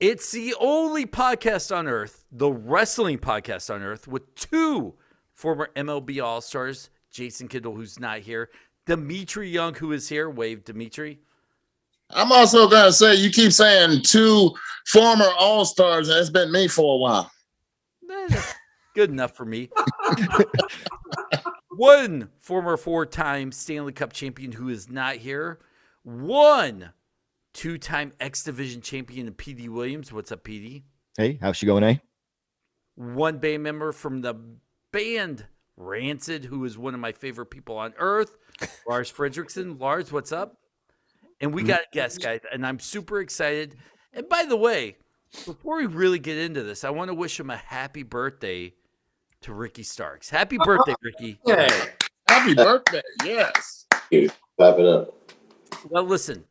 It's the only podcast on earth, the wrestling podcast on earth, with two former MLB All Stars Jason Kendall, who's not here, Dmitri Young, who is here. Wave, Dmitri. I'm also going to say, you keep saying two former All Stars, and it's been me for a while. Eh, good enough for me. One former four time Stanley Cup champion who is not here. One two time X Division champion, Petey Williams. What's up, Petey? Hey, how's she going, eh? One band member from the band Rancid, who is one of my favorite people on earth, Lars Frederiksen. Lars, what's up? And we got a guest, guys, and I'm super excited. And by the way, before we really get into this, I want to wish him a happy birthday to Ricky Starks. Happy birthday, Ricky. Hey, happy birthday. Yes. Clap it up. Well, listen,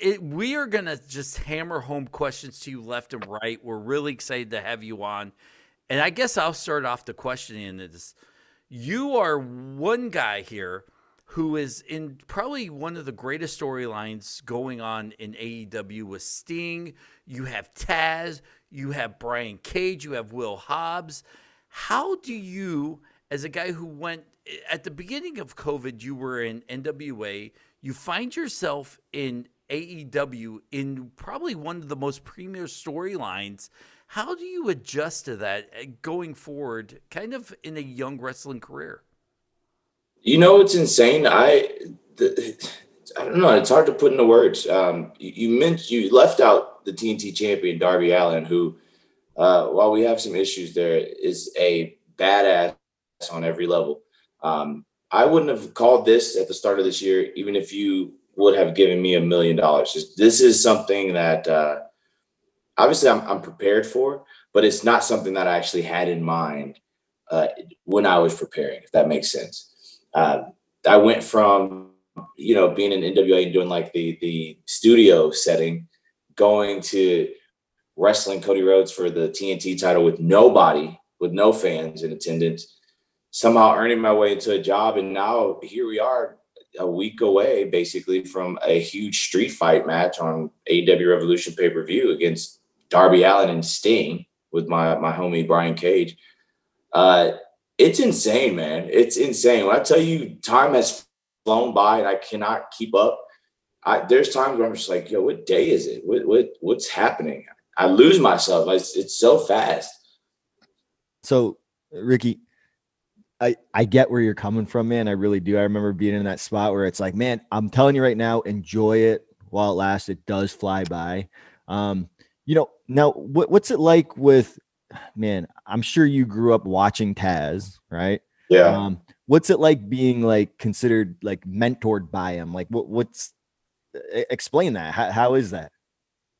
it, we are going to just hammer home questions to you left and right. We're really excited to have you on. And I guess I'll start off the questioning is you are one guy here who is in probably one of the greatest storylines going on in AEW with Sting. You have Taz, you have Brian Cage, you have Will Hobbs. How do you, as a guy who went at the beginning of COVID, you were in NWA, you find yourself in AEW in probably one of the most premier storylines. How do you adjust to that uh, going forward, kind of in a young wrestling career? You know, it's insane. I, the, I don't know. It's hard to put into words. Um, you, you meant you left out the TNT champion Darby Allin, who, uh, while we have some issues there, is a badass on every level. Um, I wouldn't have called this at the start of this year, even if you would have given me a million dollars. This is something that uh, obviously I'm, I'm, prepared for, but it's not something that I actually had in mind uh, when I was preparing, if that makes sense. Uh, I went from, you know, being in NWA and doing like the, the studio setting, going to wrestling Cody Rhodes for the TNT title with nobody, with no fans in attendance, somehow earning my way into a job. And now here we are a week away, basically, from a huge street fight match on AEW Revolution pay per view against Darby Allin and Sting with my my homie Brian Cage. Uh, it's insane, man. It's insane. When I tell you, time has flown by and I cannot keep up. I, there's times where I'm just like, yo, what day is it? What, what what's happening? I lose myself. It's, it's so fast. So, Ricky, I, I get where you're coming from, man. I really do. I remember being in that spot where it's like, man, I'm telling you right now, enjoy it while it lasts. It does fly by. Um, you know, now what, what's it like with, man? I'm sure you grew up watching Taz, right? Yeah. Um, what's it like being like considered like mentored by him? Like, what what's explain that? How, how is that?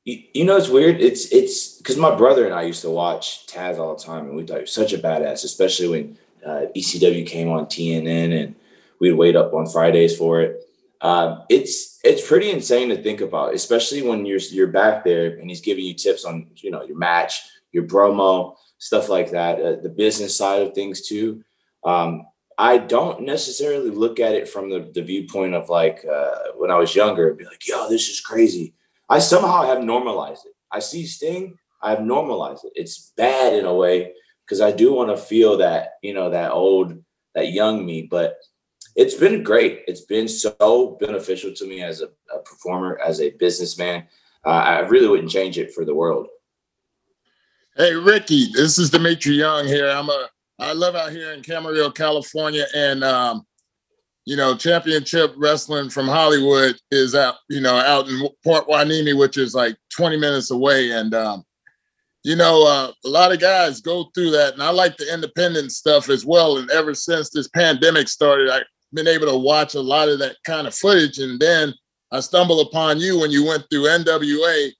You, you know, it's weird. It's it's because my brother and I used to watch Taz all the time, and we thought he was such a badass, especially when uh, ECW came on TNN, and we'd wait up on Fridays for it. Um, it's it's pretty insane to think about, especially when you're you're back there and he's giving you tips on you know your match, your promo, stuff like that, uh, the business side of things too. Um, I don't necessarily look at it from the, the viewpoint of like uh, when I was younger, be like, yo, this is crazy. I somehow have normalized it. I see Sting, I've normalized it. It's bad in a way because I do want to feel that, you know, that old, that young me. But it's been great. It's been so beneficial to me as a, a performer, as a businessman. Uh, I really wouldn't change it for the world. Hey, Ricky, this is Dmitri Young here. I'm a, I live out here in Camarillo, California, and um, you know, championship wrestling from Hollywood is out, you know, out in Port Hueneme, which is like 20 minutes away. And um, you know, uh, a lot of guys go through that, and I like the independent stuff as well. And ever since this pandemic started, I've been able to watch a lot of that kind of footage. And then I stumbled upon you when you went through NWA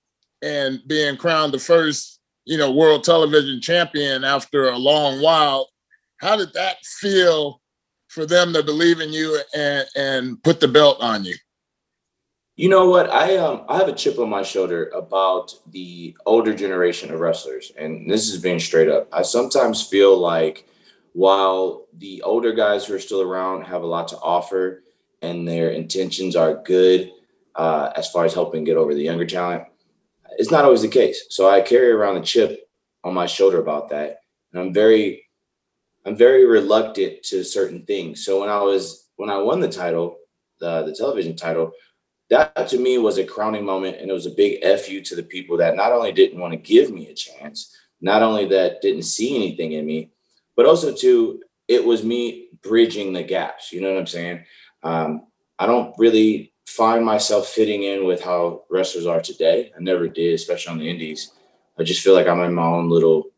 and being crowned the first, you know, world television champion after a long while. How did that feel for them to believe in you and and put the belt on you? You know what? I um I have a chip on my shoulder about the older generation of wrestlers, and this is being straight up. I sometimes feel like while the older guys who are still around have a lot to offer and their intentions are good uh, as far as helping get over the younger talent, it's not always the case. So I carry around a chip on my shoulder about that. And I'm very, I'm very reluctant to certain things. So when I was, when I won the title, the, the television title, that to me was a crowning moment. And it was a big fu to the people that not only didn't want to give me a chance, not only that didn't see anything in me, but also to it was me bridging the gaps. You know what I'm saying? Um, I don't really find myself fitting in with how wrestlers are today. I never did, especially on the indies. I just feel like I'm in my own little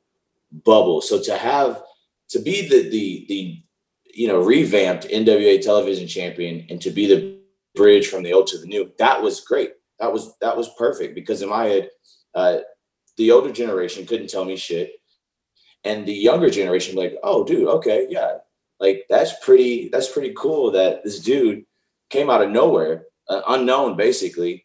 bubble. So to have to be the the the you know revamped NWA television champion and to be the bridge from the old to the new, that was great. That was that was perfect because in my head, uh, the older generation couldn't tell me shit and the younger generation like oh dude okay yeah like that's pretty that's pretty cool that this dude came out of nowhere uh, unknown basically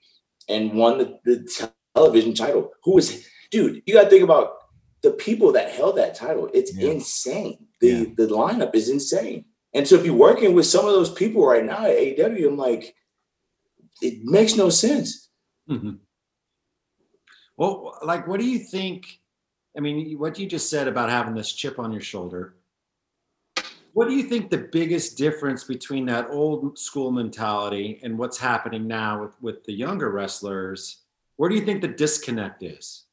and won the, the television title who was dude you got to think about the people that held that title it's yeah. insane the yeah. the lineup is insane and to be working with some of those people right now at AW, I'm like, it makes no sense. Mm-hmm. Well, like, what do you think? I mean, what you just said about having this chip on your shoulder. What do you think the biggest difference between that old school mentality and what's happening now with, with the younger wrestlers? Where do you think the disconnect is?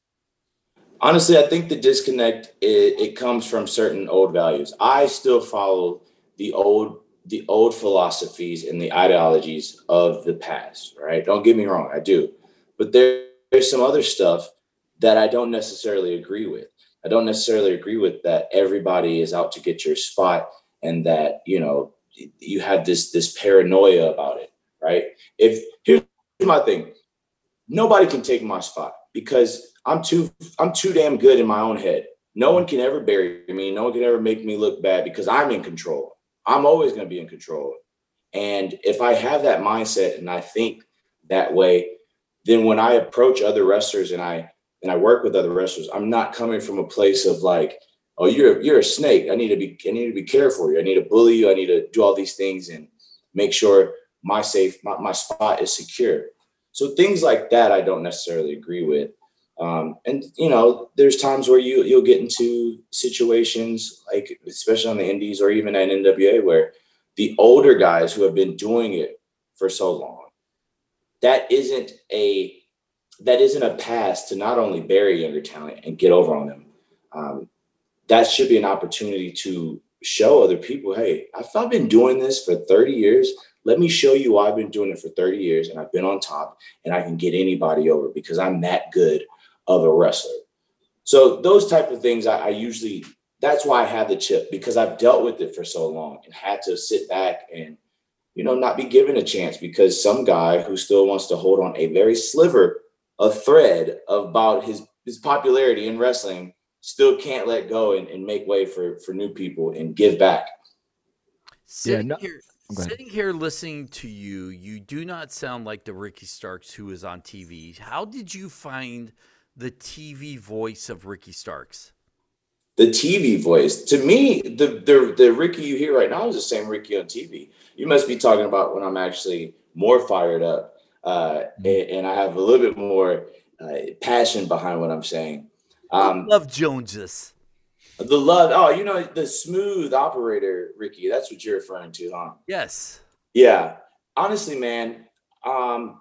Honestly, I think the disconnect it, it comes from certain old values. I still follow the old the old philosophies and the ideologies of the past, right? Don't get me wrong, I do. But there, there's some other stuff that I don't necessarily agree with. I don't necessarily agree with that everybody is out to get your spot and that, you know, you have this this paranoia about it, right? If here's my thing. Nobody can take my spot because I'm too I'm too damn good in my own head. No one can ever bury me. No one can ever make me look bad because I'm in control. I'm always going to be in control. And if I have that mindset and I think that way, then when I approach other wrestlers and I and I work with other wrestlers, I'm not coming from a place of like, oh, you're you're a snake. I need to be I need to be careful you. I need to bully you. I need to do all these things and make sure my safe my, my spot is secure. So things like that I don't necessarily agree with. Um, and you know, there's times where you you'll get into situations like especially on the indies or even at NWA where the older guys who have been doing it for so long, that isn't a that isn't a pass to not only bury younger talent and get over on them. Um, that should be an opportunity to show other people, hey, if I've been doing this for 30 years, let me show you why I've been doing it for 30 years and I've been on top and I can get anybody over because I'm that good of a wrestler. So those type of things I, I usually that's why I have the chip because I've dealt with it for so long and had to sit back and you know not be given a chance because some guy who still wants to hold on a very sliver a thread about his his popularity in wrestling still can't let go and, and make way for for new people and give back. Sitting yeah, no, here sitting here listening to you you do not sound like the ricky starks who is on tv how did you find the tv voice of ricky starks the tv voice to me the the, the ricky you hear right now is the same ricky on tv you must be talking about when i'm actually more fired up uh, mm-hmm. and I have a little bit more uh, passion behind what I'm saying. Um, love Joneses. The love, oh, you know, the smooth operator, Ricky. That's what you're referring to, huh? Yes. Yeah. Honestly, man, um,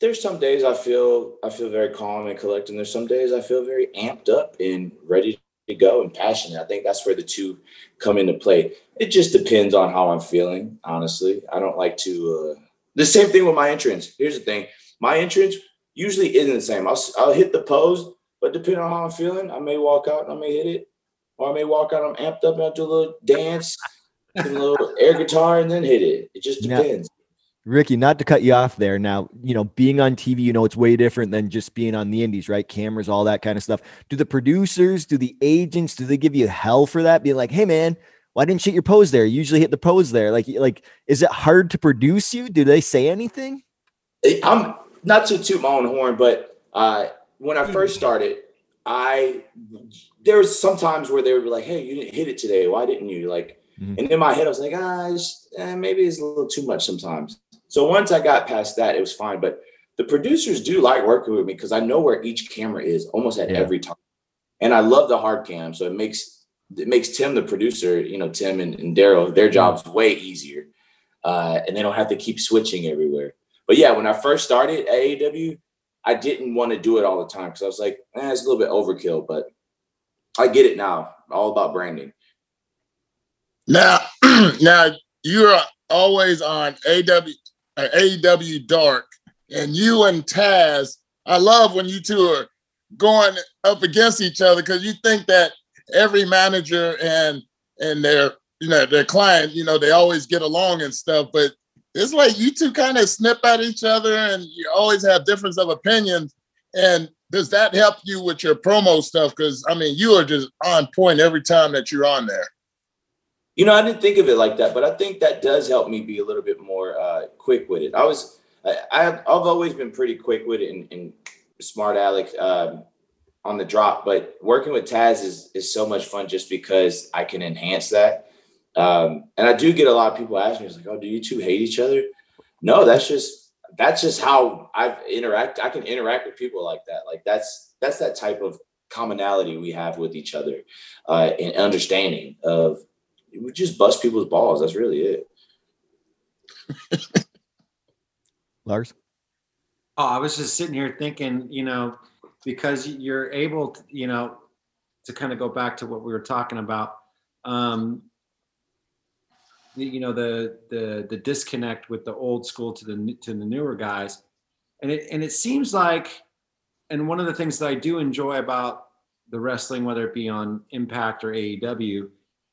there's some days I feel I feel very calm and collected. And there's some days I feel very amped up and ready to go and passionate. I think that's where the two come into play. It just depends on how I'm feeling. Honestly, I don't like to uh, the same thing with my entrance. Here's the thing: my entrance usually isn't the same. I'll I'll hit the pose, but depending on how I'm feeling, I may walk out and I may hit it, or I may walk out. I'm amped up and I'll do a little dance, a little air guitar, and then hit it. It just depends. Ricky, not to cut you off there. Now, you know, being on TV, you know, it's way different than just being on the indies, right? Cameras, all that kind of stuff. Do the producers, do the agents, do they give you hell for that? Being like, hey, man, why didn't you hit your pose there? You usually hit the pose there. Like, like, is it hard to produce you? Do they say anything? I'm not to toot my own horn, but uh, when I first started, I there was sometimes where they would be like, "Hey, you didn't hit it today. Why didn't you?" Like, mm-hmm. and in my head, I was like, "Ah, just, eh, maybe it's a little too much sometimes." So once I got past that, it was fine. But the producers do like working with me because I know where each camera is almost at Yeah. every time. And I love the hard cam. So it makes it makes Tim the producer, you know, Tim and, and Daryl, their job's way easier. Uh, and they don't have to keep switching everywhere. But yeah, when I first started at AEW, I didn't want to do it all the time because I was like, eh, it's a little bit overkill, but I get it now. All about branding. Now, now you're always on AW, uh, AEW Dark, and you and Taz. I love when you two are going up against each other because you think that every manager and and their you know their client, you know, they always get along and stuff, but it's like you two kind of snip at each other and you always have difference of opinions. And does that help you with your promo stuff? Because I mean, you are just on point every time that you're on there. You know, I didn't think of it like that, but I think that does help me be a little bit more uh, quick with it. I was, I, I've, I've always been pretty quick with it and, and smart Alex um, on the drop, but working with Taz is is so much fun just because I can enhance that. Um, and I do get a lot of people asking me, it's like, "Oh, do you two hate each other?" No, that's just that's just how I've interact. I can interact with people like that. Like that's that's that type of commonality we have with each other uh, and understanding of we just bust people's balls. That's really it. Lars. Oh, I was just sitting here thinking, you know, because you're able, to, you know, to kind of go back to what we were talking about. Um, you know, the the the disconnect with the old school to the to the newer guys, and it and it seems like, and one of the things that I do enjoy about the wrestling, whether it be on Impact or AEW,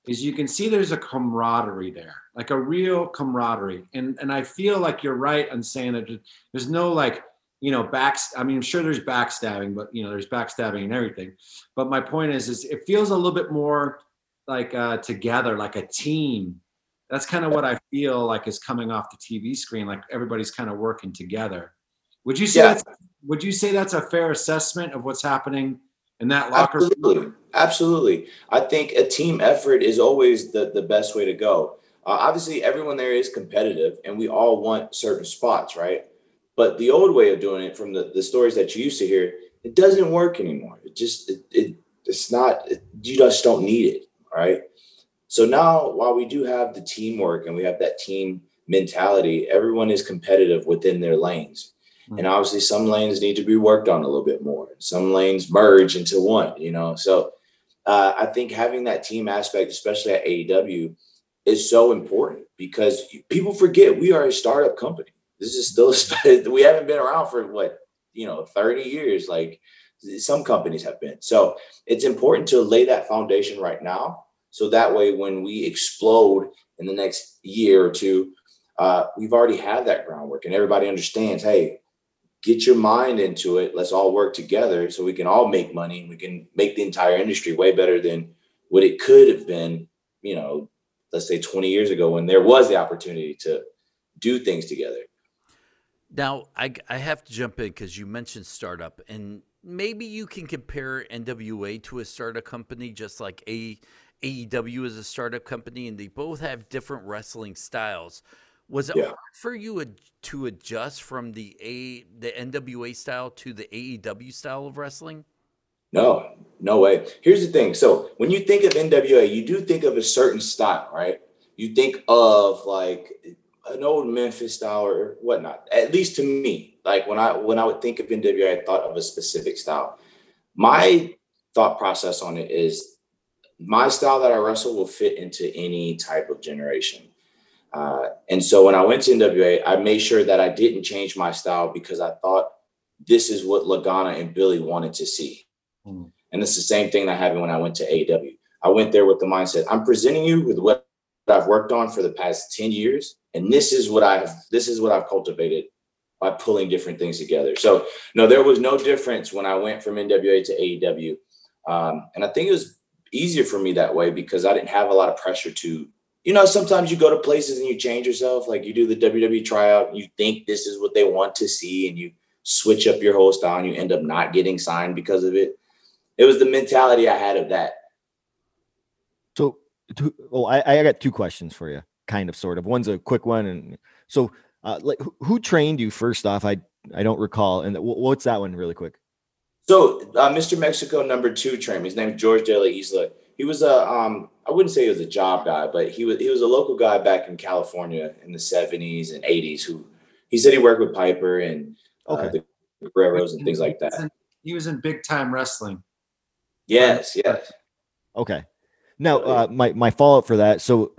is you can see there's a camaraderie there, like a real camaraderie, and and I feel like you're right on saying that there's no like you know back i mean i'm sure there's backstabbing but you know there's backstabbing and everything. But my point is is it feels a little bit more like uh together like a team. That's kind of what i feel like is coming off the tv screen like everybody's kind of working together. Would you say Yeah. that's, would you say that's a fair assessment of what's happening in that locker room Absolutely, absolutely. I think a team effort is always the the best way to go. Uh, obviously, everyone there is competitive, and we all want certain spots, right? But the old way of doing it, from the, the stories that you used to hear, it doesn't work anymore. It just it, it it's not. It, you just don't need it, right? So now, while we do have the teamwork and we have that team mentality, everyone is competitive within their lanes. And obviously, some lanes need to be worked on a little bit more. Some lanes merge into one, you know. So uh, I think having that team aspect, especially at AEW, is so important because people forget we are a startup company. This is still we haven't been around for what you know 30 years like some companies have been. So it's important to lay that foundation right now, so that way when we explode in the next year or two, uh, we've already had that groundwork and everybody understands. Hey, get your mind into it. Let's all work together so we can all make money. We can make the entire industry way better than what it could have been, you know, let's say 20 years ago when there was the opportunity to do things together. Now, I, I have to jump in because you mentioned startup, and maybe you can compare NWA to a startup company, just like a, AEW is a startup company, and they both have different wrestling styles. Was it Yeah. hard for you to adjust from the a the NWA style to the AEW style of wrestling? No, no way. Here's the thing. So when you think of NWA, you do think of a certain style, right? You think of like an old Memphis style or whatnot. At least to me, like when I when I would think of NWA, I thought of a specific style. My thought process on it is my style that I wrestle will fit into any type of generation. Uh, and so when I went to NWA, I made sure that I didn't change my style because I thought this is what Lagana and Billy wanted to see. Mm. And it's the same thing that happened when I went to AEW. I went there with the mindset I'm presenting you with what I've worked on for the past 10 years. And this is what I've this is what I've cultivated by pulling different things together. So no, there was no difference when I went from NWA to AEW. Um, and I think it was easier for me that way because I didn't have a lot of pressure to, you know, sometimes you go to places and you change yourself. Like you do the WWE tryout, and you think this is what they want to see, and you switch up your whole style and you end up not getting signed because of it. It was the mentality I had of that. So, well, I, I got two questions for you, kind of, sort of. One's a quick one, and so, uh, like, who, who trained you first off? I I don't recall. And what's that one, really quick? So, uh, Mr. Mexico number two trained me. His name is George De La Isla. He was a um, I wouldn't say he was a job guy, but he was he was a local guy back in California in the '70s and '80s. Who he said he worked with Piper and uh, okay. uh, the Guerreros and things like that. He was in big time wrestling. Yes, yes. Okay. Now, uh, my my follow up for that. So,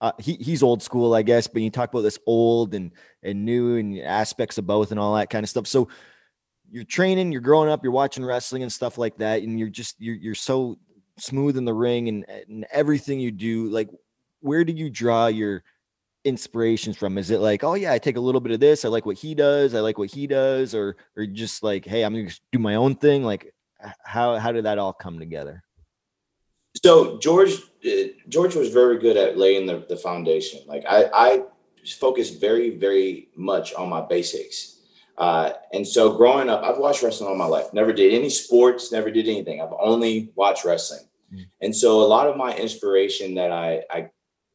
uh, he he's old school, I guess, but you talk about this old and and new and aspects of both and all that kind of stuff. So, you're training, you're growing up, you're watching wrestling and stuff like that, and you're just you're you're so smooth in the ring and, and everything you do. Like, where do you draw your inspirations from? Is it like, oh yeah, I take a little bit of this, I like what he does, I like what he does, or or just like, hey, I'm gonna do my own thing? Like, how how did that all come together? So George uh, George was very good at laying the, the foundation. Like I I focused very very much on my basics. Uh, and so growing up, I've watched wrestling all my life. Never did any sports, never did anything. I've only watched wrestling. Mm-hmm. And so a lot of my inspiration that I, I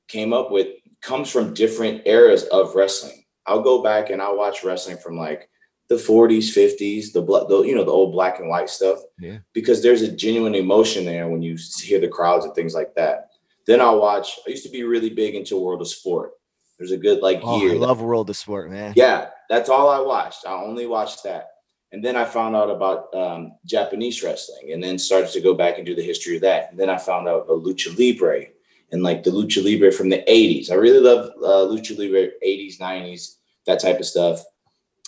came up with comes from different eras of wrestling. I'll go back and I'll watch wrestling from like the 40s, 50s, the, the you know the old black and white stuff. Yeah. Because there's a genuine emotion there when you hear the crowds and things like that. Then I'll watch. I used to be really big into World of Sport. There's a good like oh, year. I love that, World of Sport, man. Yeah, that's all I watched. I only watched that. And then I found out about um, Japanese wrestling, and then started to go back and do the history of that. And then I found out about lucha libre and like the lucha libre from the 80s. I really love uh, lucha libre 80s, 90s, that type of stuff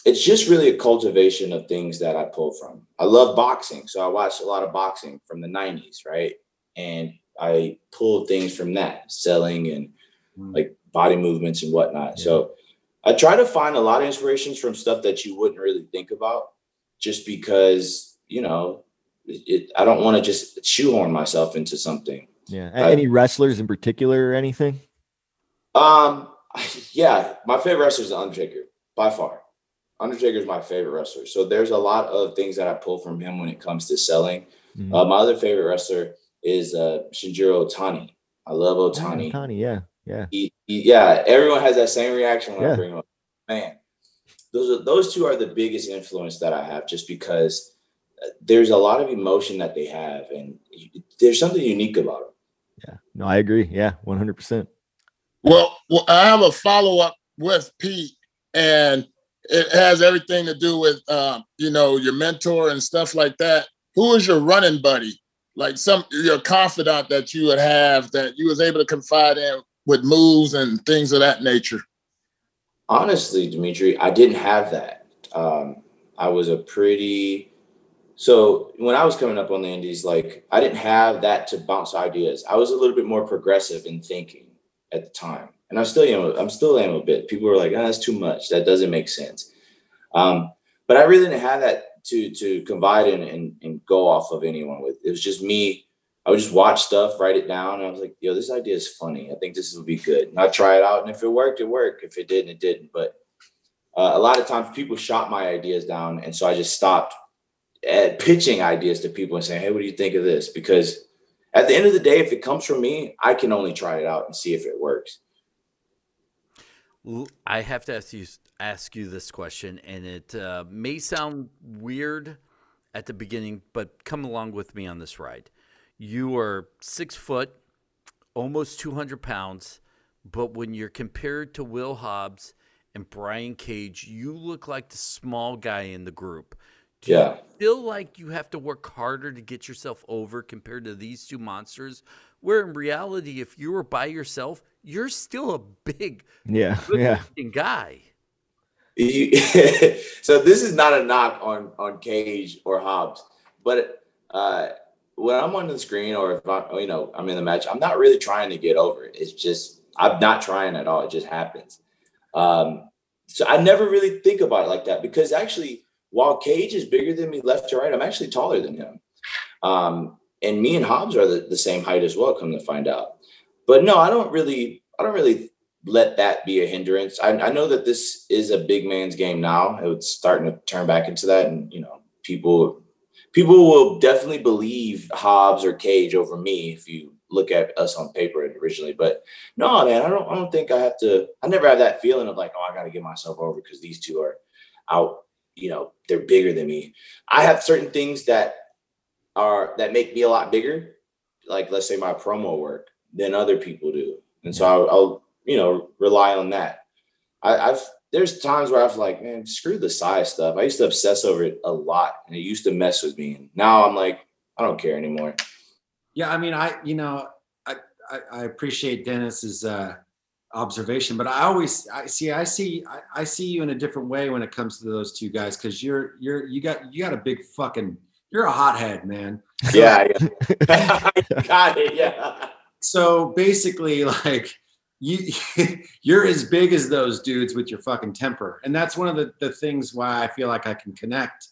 it's just really a cultivation of things that I pull from. I love boxing, so I watched a lot of boxing from the 90s, right? And I pulled things from that, selling and mm. like body movements and whatnot. Yeah. So I try to find a lot of inspirations from stuff that you wouldn't really think about just because, you know, it, I don't want to just shoehorn myself into something. Yeah. Any I, wrestlers in particular or anything? Um, yeah, my favorite wrestler is The Undertaker by far. Undertaker is my favorite wrestler. So there's a lot of things that I pull from him when it comes to selling. Mm-hmm. Uh, my other favorite wrestler is uh, Shinjiro Otani. I love Otani. Otani, yeah, yeah, he, he, yeah. Everyone has that same reaction when yeah. I bring him up. Man, those are those two are the biggest influence that I have, just because uh, there's a lot of emotion that they have, and there's something unique about them. Yeah, no, I agree. Yeah, one hundred percent. Well, well, I have a follow up with Pete, and it has everything to do with um, you know your mentor and stuff like that. Who is your running buddy? Like some your confidant that you would have that you was able to confide in with moves and things of that nature. Honestly, Dmitri, I didn't have that. Um, I was a pretty so when I was coming up on the indies, like I didn't have that to bounce ideas. I was a little bit more progressive in thinking at the time and I'm still am. I'm still am a bit. People were like, "Oh, that's too much. That doesn't make sense." Um, but I really didn't have that to to confide in and, and go off of anyone with. It was just me. I would just watch stuff, write it down, and I was like, "Yo, this idea is funny. I think this will be good." And I try it out, and if it worked, it worked. If it didn't, it didn't. But uh, a lot of times, people shot my ideas down, and so I just stopped at pitching ideas to people and saying, "Hey, what do you think of this?" Because at the end of the day, if it comes from me, I can only try it out and see if it works. I have to ask you ask you this question, and it uh, may sound weird at the beginning, but come along with me on this ride. You are six foot, almost two hundred pounds, but when you're compared to Will Hobbs and Brian Cage, you look like the small guy in the group. Do yeah. you feel like you have to work harder to get yourself over compared to these two monsters? Where in reality, if you were by yourself, you're still a big, yeah, yeah, guy. so this is not a knock on on Cage or Hobbs, but uh, when I'm on the screen or if I, you know I'm in the match, I'm not really trying to get over it. It's just I'm not trying at all. It just happens. Um, so I never really think about it like that because actually, while Cage is bigger than me left to right, I'm actually taller than him. Um, and me and Hobbs are the, the same height as well. Come to find out, but no, I don't really, I don't really let that be a hindrance. I, I know that this is a big man's game now. It's starting to turn back into that, and you know, people, people will definitely believe Hobbs or Cage over me if you look at us on paper originally. But no, man, I don't, I don't think I have to. I never have that feeling of like, oh, I got to get myself over because these two are out you know, they're bigger than me. I have certain things that are that make me a lot bigger, like let's say my promo work, than other people do, and so I'll, I'll you know rely on that. I, I've there's times where I've like, man, screw the size stuff. I used to obsess over it a lot, and it used to mess with me. And now I'm like, I don't care anymore. Yeah, I mean, I you know, I I, I appreciate Dennis's uh, observation, but I always I see I see I, I see you in a different way when it comes to those two guys because you're you're you got you got a big fucking you're a hothead, man. Yeah, yeah. got it. Yeah. So basically, like you you're as big as those dudes with your fucking temper, and that's one of the the things why I feel like I can connect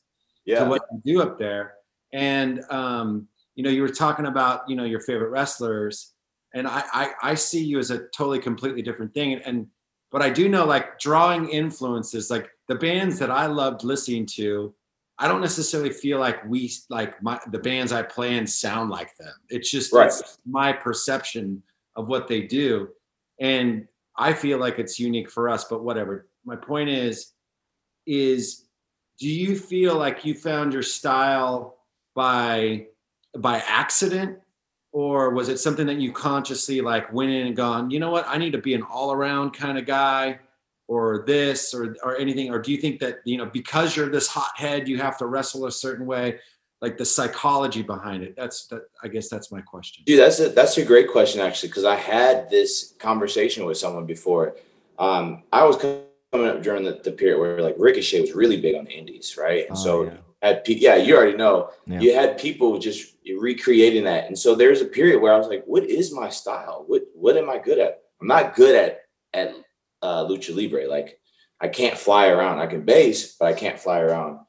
Yeah. to what you do up there. And um, you know, you were talking about you know your favorite wrestlers, and I I, I see you as a totally completely different thing. And, and but I do know like drawing influences, like the bands that I loved listening to. I don't necessarily feel like we like my the bands I play in sound like them. It's just Right. it's my perception of what they do, and I feel like it's unique for us. But whatever. My point is, is do you feel like you found your style by by accident or was it something that you consciously like went in and gone you know what i need to be an all-around kind of guy or this or or anything or do you think that you know because you're this hothead you have to wrestle a certain way like the psychology behind it that's that i guess that's my question Dude, that's a that's a great question actually, because I had this conversation with someone before. Um, I was coming up during the, the period where like Ricochet was really big on the indies, right? And Oh, so yeah. had pe- yeah, you already know. Yeah. You had people just recreating that, and so there's a period where I was like, "What is my style? What what am I good at? I'm not good at at uh, lucha libre. Like I can't fly around. I can base, but I can't fly around."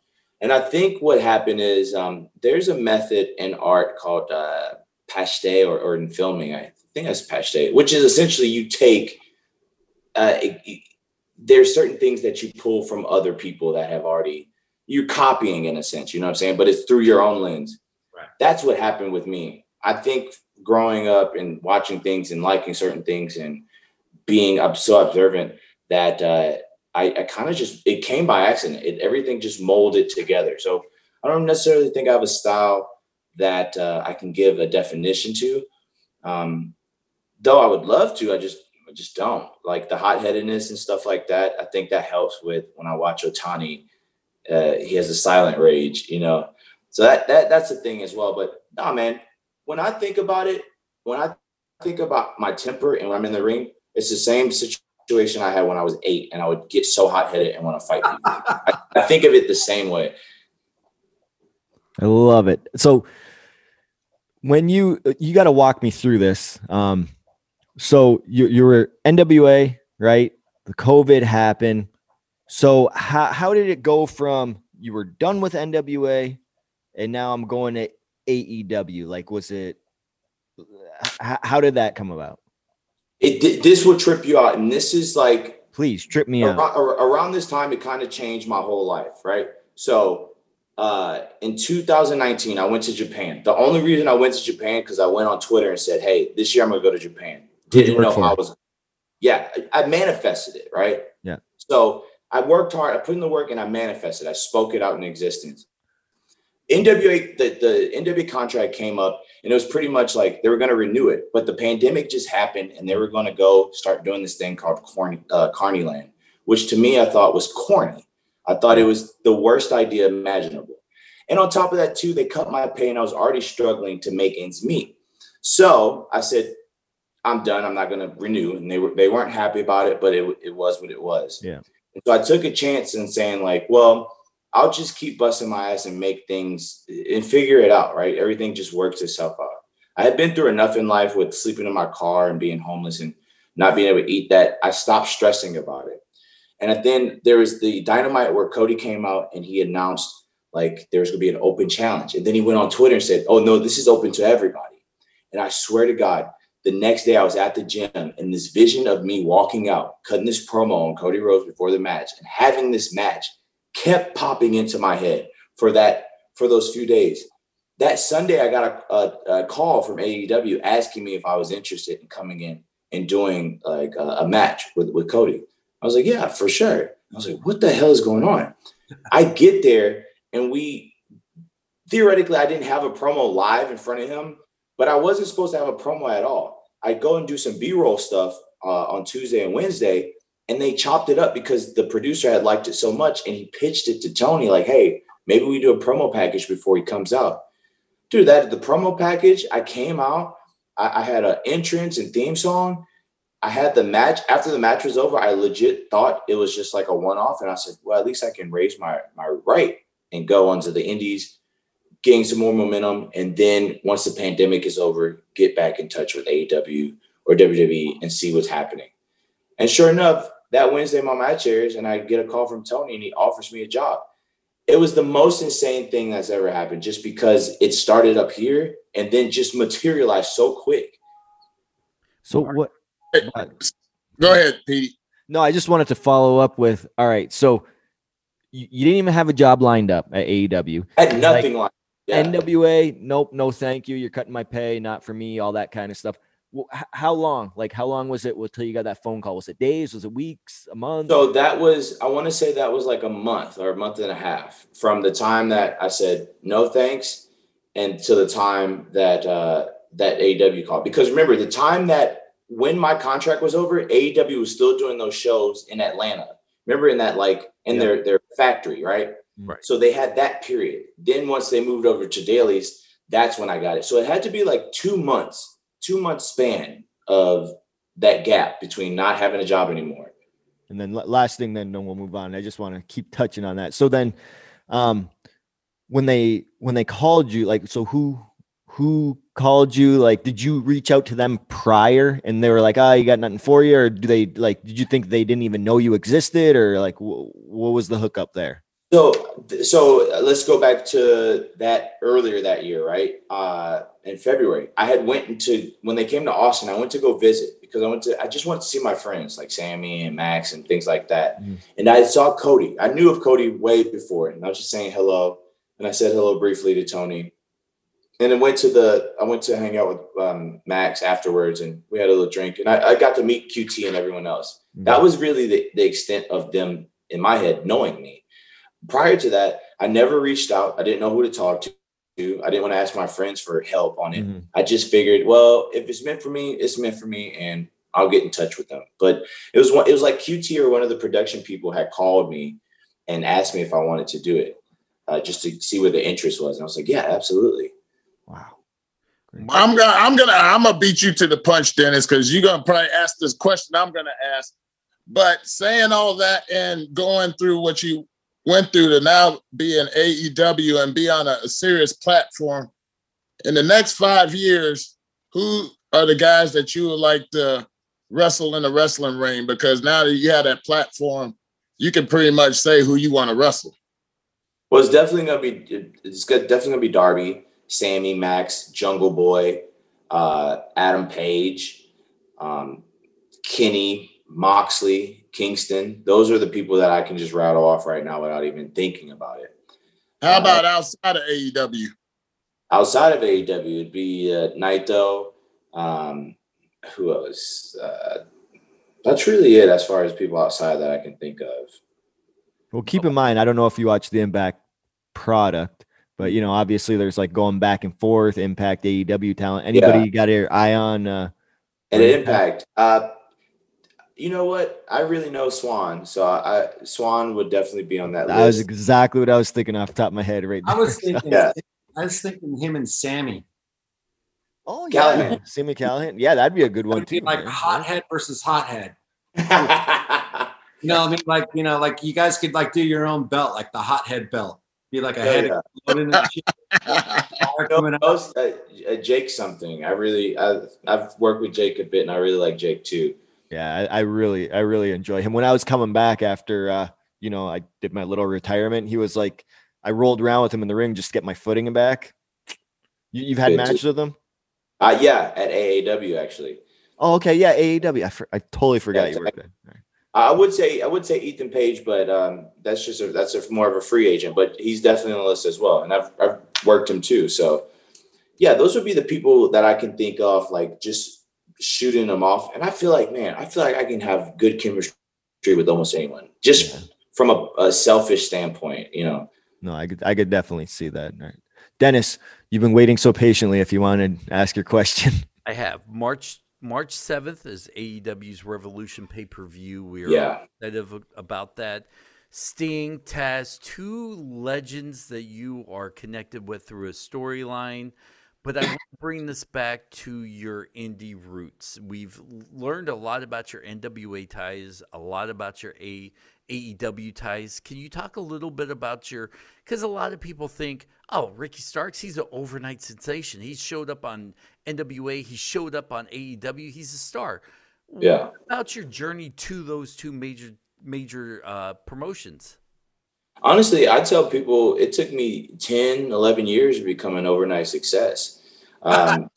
And I think what happened is um, there's a method in art called uh, paste or, or in filming, I think that's paste, which is essentially you take, uh, it- there's certain things that you pull from other people that have already, you're copying in a sense, you know what I'm saying? But it's through your own lens. Right. That's what happened with me. I think growing up and watching things and liking certain things and being so observant that uh, I, I kind of just, it came by accident. It, everything just molded together. So I don't necessarily think I have a style that uh, I can give a definition to. Um, though I would love to, I just I just don't like the hot headedness and stuff like that. I think that helps with when I watch Otani. Uh, he has a silent rage, you know. So that that that's the thing as well. But nah, man, when I think about it, when I think about my temper and when I'm in the ring, it's the same situation I had when I was eight, and I would get so hot headed and want to fight people. I, I think of it the same way. I love it. So when you you got to walk me through this. Um, so you you were NWA, right? The COVID happened. So how how did it go from you were done with NWA and now I'm going to AEW? Like, was it? How, how did that come about? It this will trip you out, and this is like Please trip me out. around, ar- around this time. It kind of changed my whole life, right? So uh, in 2019, I went to Japan. The only reason I went to Japan because I went on Twitter and said, "Hey, this year I'm gonna go to Japan." Didn't know? I was. Yeah, I I manifested it, right? Yeah. So I worked hard. I put in the work, and I manifested. I spoke it out in existence. NWA, the, the NWA contract came up, and it was pretty much like they were going to renew it, but the pandemic just happened, and they were going to go start doing this thing called Corny, uh, Carnyland, which to me I thought was corny. I thought it was the worst idea imaginable. And on top of that, too, they cut my pay, and I was already struggling to make ends meet. So I said, "I'm done. I'm not going to renew." And they were they weren't happy about it, but it it was what it was. Yeah. And so I took a chance in saying, like, well, I'll just keep busting my ass and make things and figure it out, right? Everything just works itself out. I had been through enough in life with sleeping in my car and being homeless and not being able to eat that I stopped stressing about it. And then there was the dynamite where Cody came out and he announced like there's gonna be an open challenge. And then he went on Twitter and said, Oh no, this is open to everybody. And I swear to God, the next day I was at the gym and this vision of me walking out, cutting this promo on Cody Rhodes before the match and having this match kept popping into my head for that for those few days. That Sunday, I got a, a, a call from AEW asking me if I was interested in coming in and doing like a, a match with, with Cody. I was like, yeah, for sure. I was like, what the hell is going on? I get there and we theoretically I didn't have a promo live in front of him, but I wasn't supposed to have a promo at all. I go and do some B-roll stuff uh, on Tuesday and Wednesday, and they chopped it up because the producer had liked it so much, and he pitched it to Tony like, "Hey, maybe we do a promo package before he comes out." Dude, that the promo package. I came out. I, I had an entrance and theme song. I had the match. After the match was over, I legit thought it was just like a one-off, and I said, "Well, at least I can raise my my right and go onto the Indies." Gain some more momentum, and then once the pandemic is over, get back in touch with AEW or WWE and see what's happening. And sure enough, that Wednesday my match airs, and I get a call from Tony, and he offers me a job. It was the most insane thing that's ever happened, just because it started up here and then just materialized so quick. So what? Go ahead, Pete. No, I just wanted to follow up with. All right, so you, you didn't even have a job lined up at AEW. I had nothing like, yeah. NWA. Nope, no, thank you. You're cutting my pay, not for me. All that kind of stuff. How long? Like, how long was it until you got that phone call? Was it days? Was it weeks? A month? So that was, I want to say that was like a month or a month and a half from the time that I said no thanks and to the time that uh, that AW called. Because remember, the time that when my contract was over, AEW was still doing those shows in Atlanta. Remember in that like in Yeah. their their factory, right? Right. So they had that period. Then once they moved over to dailies, that's when I got it. So it had to be like two months, two month span of that gap between not having a job anymore. And then last thing, then then we'll move on. I just want to keep touching on that. So then, um, when they when they called you, like, so who who called you? Like, did you reach out to them prior, and they were like, "Ah, you got nothing for you," or do they like? Did you think they didn't even know you existed, or like, wh- what was the hookup there? So, so uh, let's go back to that earlier that year, right? Uh, in February, I had went into when they came to Austin. I went to go visit because I went to. I just wanted to see my friends like Sammy and Max and things like that. Mhm. And I saw Cody. I knew of Cody way before, and I was just saying hello. And I said hello briefly to Tony. And then went to the. I went to hang out with um, Max afterwards, and we had a little drink. And I, I got to meet QT and everyone else. That was really the, the extent of them in my head knowing me. Prior to that, I never reached out. I didn't know who to talk to. I didn't want to ask my friends for help on it. Mhm. I just figured, well, if it's meant for me, it's meant for me, and I'll get in touch with them. But it was one. It was like QT or one of the production people had called me and asked me if I wanted to do it, uh, just to see where the interest was. And I was like, yeah, absolutely. Wow. I'm gonna I'm gonna I'm gonna beat you to the punch, Dennis, because you're gonna probably ask this question I'm gonna ask. But saying all that and going through what you went through to now be in AEW and be on a, a serious platform, in the next five years, who are the guys that you would like to wrestle in the wrestling ring? Because now that you have that platform, you can pretty much say who you want to wrestle. Well, it's definitely gonna be. It's definitely gonna be Darby, Sammy, Max, Jungle Boy, uh, Adam Page, um, Kenny, Moxley, Kingston. Those are the people that I can just rattle off right now without even thinking about it. How about outside of AEW? Outside of AEW, it'd be uh, Naito. Um, who else? Uh, that's really it as far as people outside that I can think of. Well, keep in mind, I don't know if you watch the Impact product, but you know, obviously there's like going back and forth, Impact, AEW talent. Anybody Yeah. you got your eye on? Uh, And Or impact. Uh, you know what? I really know Swann, so I, I Swann would definitely be on that list. that was exactly what I was thinking off the top of my head right now. I was thinking, Yeah. I was thinking him and Sammy. oh yeah, Callihan. Sami Callihan. Yeah, that'd be a good one too. like man. hothead versus hothead. You know, I mean, like you know, like you guys could like do your own belt, like the hothead belt. Be like a Hell head yeah. exploding and shit, fire No, coming out. those, uh, uh, Jake something. I really, I, I've worked with Jake a bit, and I really like Jake too. Yeah, I, I really, I really enjoy him. When I was coming back after, uh, you know, I did my little retirement. He was like, I rolled around with him in the ring just to get my footing back. You, you've had matches with him? Uh, yeah, at AAW actually. Oh, okay, yeah, AAW. I, for, I totally forgot Yeah, you worked there. Right. I would say I would say Ethan Page, but um, that's just a, that's a, more of a free agent. But he's definitely on the list as well, and I've I've worked him too. So yeah, those would be the people that I can think of, like just shooting them off. And I feel like man, I feel like I can have good chemistry with almost anyone. Just from a, a selfish standpoint, you know. No, I could I could definitely see that. All right. Dennis, you've been waiting so patiently. If you wanted to ask your question, I have March March seventh is AEW's Revolution pay per view. We are Yeah. excited about that. Sting, Taz, two legends that you are connected with through a storyline. But I want to bring this back to your indie roots. We've learned a lot about your NWA ties, a lot about your a, AEW ties. Can you talk a little bit about your? Because a lot of people think, oh, Ricky Starks, he's an overnight sensation. He showed up on NWA, he showed up on AEW, he's a star. Yeah. What about your journey to those two major major uh, promotions? Honestly, I tell people it took me 10, 11 years to become an overnight success. Um,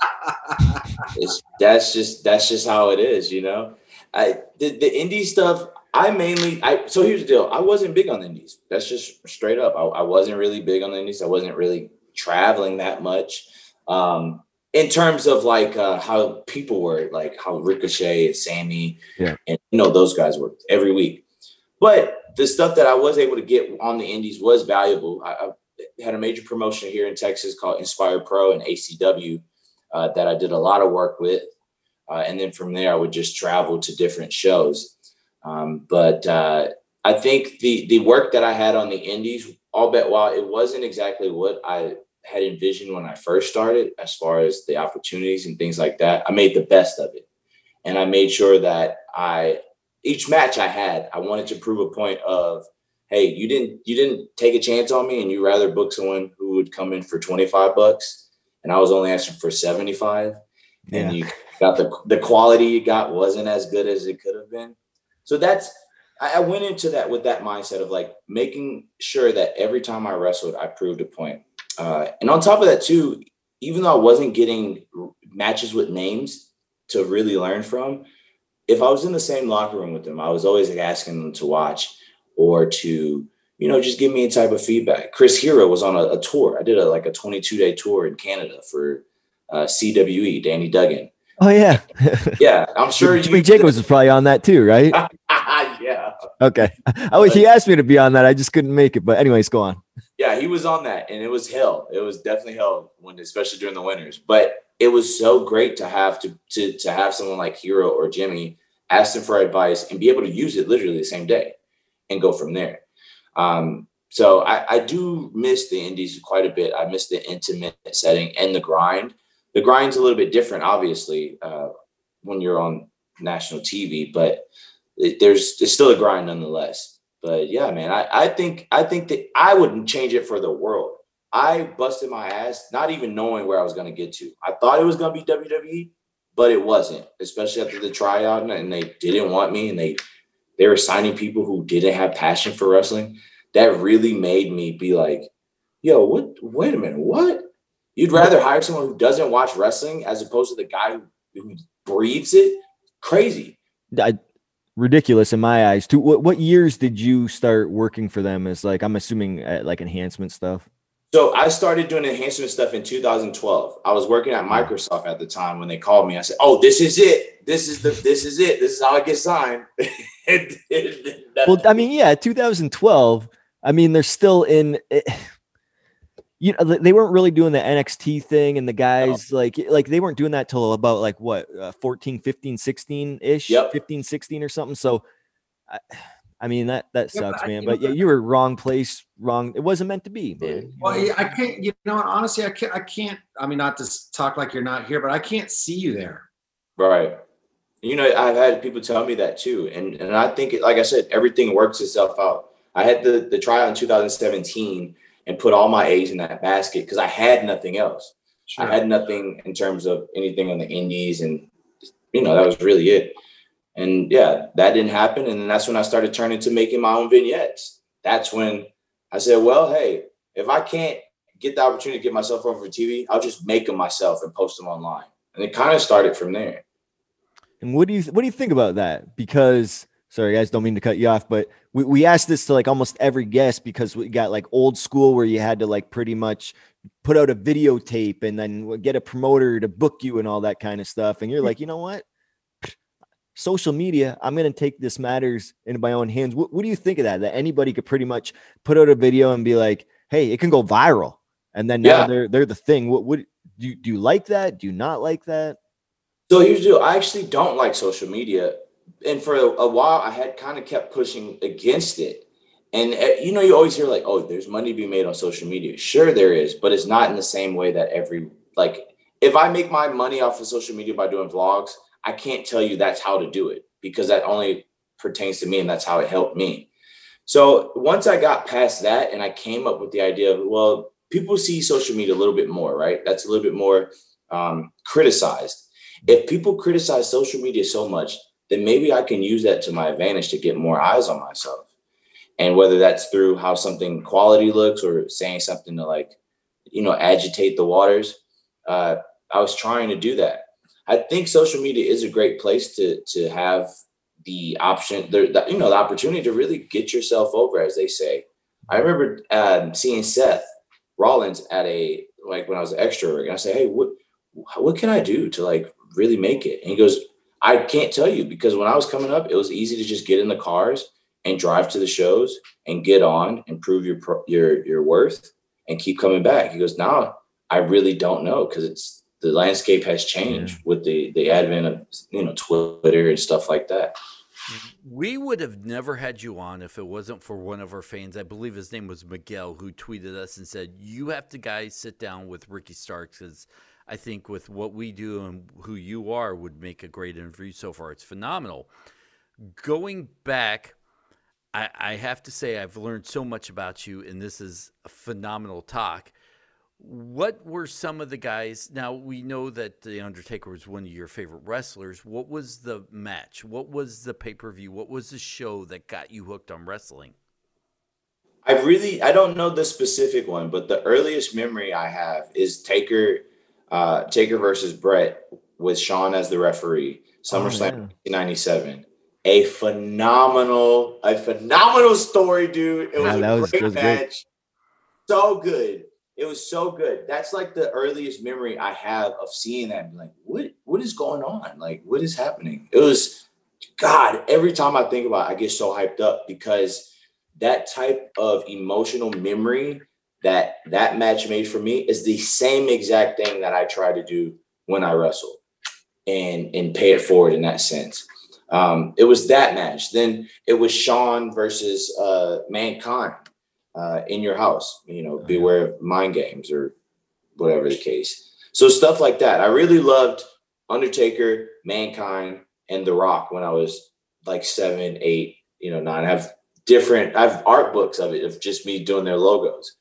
it's, that's just that's just how it is, you know. I the, the indie stuff. I mainly I so here's the deal. I wasn't big on the indies. That's just straight up. I, I wasn't really big on the indies. I wasn't really traveling that much. Um, in terms of like uh, how people were, like how Ricochet and Sami, Yeah. and you know those guys were every week. But the stuff that I was able to get on the indies was valuable. I, I had a major promotion here in Texas called Inspire Pro and ACW uh, that I did a lot of work with. Uh, and then from there, I would just travel to different shows. Um, but uh, I think the the work that I had on the indies, all bet while it wasn't exactly what I had envisioned when I first started, as far as the opportunities and things like that, I made the best of it. And I made sure that I each match I had, I wanted to prove a point of, hey, you didn't you didn't take a chance on me and you rather book someone who would come in for 25 bucks and I was only asking for 75 Yeah. and you got the the quality you got wasn't as good as it could have been. So that's I, I went into that with that mindset of like making sure that every time I wrestled, I proved a point. Uh, and on top of that, too, even though I wasn't getting r- matches with names to really learn from, if I was in the same locker room with them, I was always like, asking them to watch or to, you know, just give me a type of feedback. Chris Hero was on a, a tour. I did a like a 22 day tour in Canada for uh, CWE, Danny Duggan. oh yeah, Yeah, I'm sure Jimmy. Jacobs was probably on that too, right? yeah, Okay. Oh, he asked me to be on that. I just couldn't make it. But anyways, go on. yeah, he was on that, and it was hell. It was definitely hell when, especially during the winters. But it was so great to have to to to have someone like Hero or Jimmy ask them for advice and be able to use it literally the same day and go from there. Um, so I, I do miss the indies quite a bit. I miss the intimate setting and the grind. The grind's a little bit different, obviously, uh, when you're on national TV, but it, there's it's still a grind nonetheless. But yeah, man, I, I think I think that I wouldn't change it for the world. I busted my ass, not even knowing where I was going to get to. I thought it was going to be WWE, but it wasn't. Especially after the tryout, and- they didn't want me, and they they were signing people who didn't have passion for wrestling. That really made me be like, "Yo, what? Wait a minute, what? You'd rather hire someone who doesn't watch wrestling as opposed to the guy who, who breathes it? Crazy." I, ridiculous in my eyes. Too. What what years did you start working for them? As like I'm assuming uh, like enhancement stuff. So I started doing enhancement stuff in 2012. I was working at Microsoft at the time when they called me. I said, "Oh, this is it. This is the. This is it. This is how I get signed." And- and that- Well, I mean, yeah, 2012. I mean, they're still in. eh, You know, they- weren't really doing the NXT thing, and the guys like like they weren't doing that till about like what uh, 14, 15, 16 ish, Yep. 15, 16 or something. So, I, I mean that that Yeah, sucks, I man. think But yeah, you were wrong place, wrong. It wasn't meant to be, man. Well, yeah, I can't. You know, honestly, I can't. I can't. I mean, not to talk like you're not here, but I can't see you there. right. You know, I've had people tell me that too, and and I think, it, like I said, everything works itself out. I had the the tryout in 2017 and put all my eggs in that basket because I had nothing else. Sure. I had nothing in terms of anything on the indies, and you know that was really it. And yeah, that didn't happen, and then that's when I started turning to making my own vignettes. That's when I said, "Well, hey, if I can't get the opportunity to get myself over for TV, I'll just make them myself and post them online." And it kind of started from there. And what do you what do you think about that? Because sorry guys, don't mean to cut you off, but we, we asked this to like almost every guest because we got like old school where you had to like pretty much put out a videotape and then get a promoter to book you and all that kind of stuff. And you're hmm. like, you know what? Social media, I'm going to take this matters into my own hands. What, what do you think of that? That anybody could pretty much put out a video and be like, "Hey, it can go viral," and then now Yeah. they're they're the thing. What would do? You, do you like that? Do you not like that? So the. I actually don't like social media, and for a, while, I had kind of kept pushing against it. And uh, you know, you always hear like, "Oh, there's money to be made on social media." Sure, there is, but it's not in the same way that every like. If I make my money off of social media by doing vlogs, I can't tell you that's how to do it because that only pertains to me, and that's how it helped me. So once I got past that, and I came up with the idea of, well, people see social media a little bit more, right? That's a little bit more um, criticized if people criticize social media so much, then maybe I can use that to my advantage to get more eyes on myself. And whether that's through how something quality looks or saying something to like, you know, agitate the waters, uh, I was trying to do that. I think social media is a great place to to have the option, the, the you know, the opportunity to really get yourself over, as they say. I remember um, seeing Seth Rollins at a like when I was an extra, and I say, "Hey, what what can I do to like really make it?" And he goes, "I can't tell you because when I was coming up, it was easy to just get in the cars and drive to the shows and get on and prove your your your worth and keep coming back." He goes, "Now I really don't know because it's the landscape has changed with the the advent of you know Twitter and stuff like that." We would have never had you on if it wasn't for one of our fans. I believe his name was Miguel, who tweeted us and said, "You have to guys sit down with Ricky Starks because I think with what we do and who you are would make a great interview so far. It's phenomenal." Going back, I, I have to say I've learned so much about you, and this is a phenomenal talk. What were some of the guys? Now we know that the Undertaker was one of your favorite wrestlers. What was the match? What was the pay per view? What was the show that got you hooked on wrestling? I really I don't know the specific one, but the earliest memory I have is Taker, uh, Taker versus Bret with Shawn as the referee, SummerSlam yeah. 1997. A phenomenal, a phenomenal story, dude. It was Yeah, a was- great that was great. match. So good. It was so good. That's like the earliest memory I have of seeing that like, what what is going on? Like, what is happening? It was God, every time I think about it, I get so hyped up because that type of emotional memory that that match made for me is the same exact thing that I try to do when I wrestle and and pay it forward in that sense. Um, it was that match. Then it was Shawn versus uh, Mankind uh, in your house. You know, beware of mind games or whatever the case. So stuff like that. I really loved Undertaker, Mankind, and The Rock when I was like seven, eight, you know, nine. I have different. I have art books of it of just me doing their logos.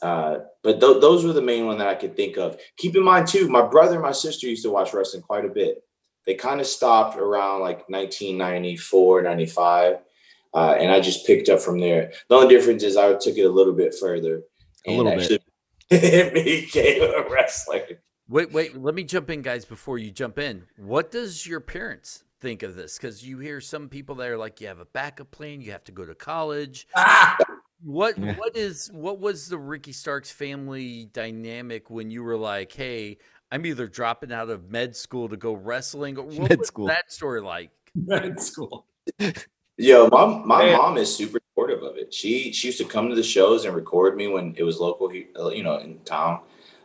Uh, but th- those were the main one that I could think of. Keep in mind too, my brother and my sister used to watch wrestling quite a bit. They kind of stopped around like 1994, 95. Uh, and I just picked up from there. The only difference is I took it a little bit further A and little bit. actually became a wrestler. Wait, wait. Let me jump in, guys, before you jump in. What does your parents think of this? Because you hear some people that are like, you have a backup plan, you have to go to college. Ah! What what is what was the Ricky Starks family dynamic when you were like, hey, I'm either dropping out of med school to go wrestling, or what Med was school. that story like? Med school. Yo, my my Man. mom is super supportive of it. She she used to come to the shows and record me when it was local, uh, you know, in town.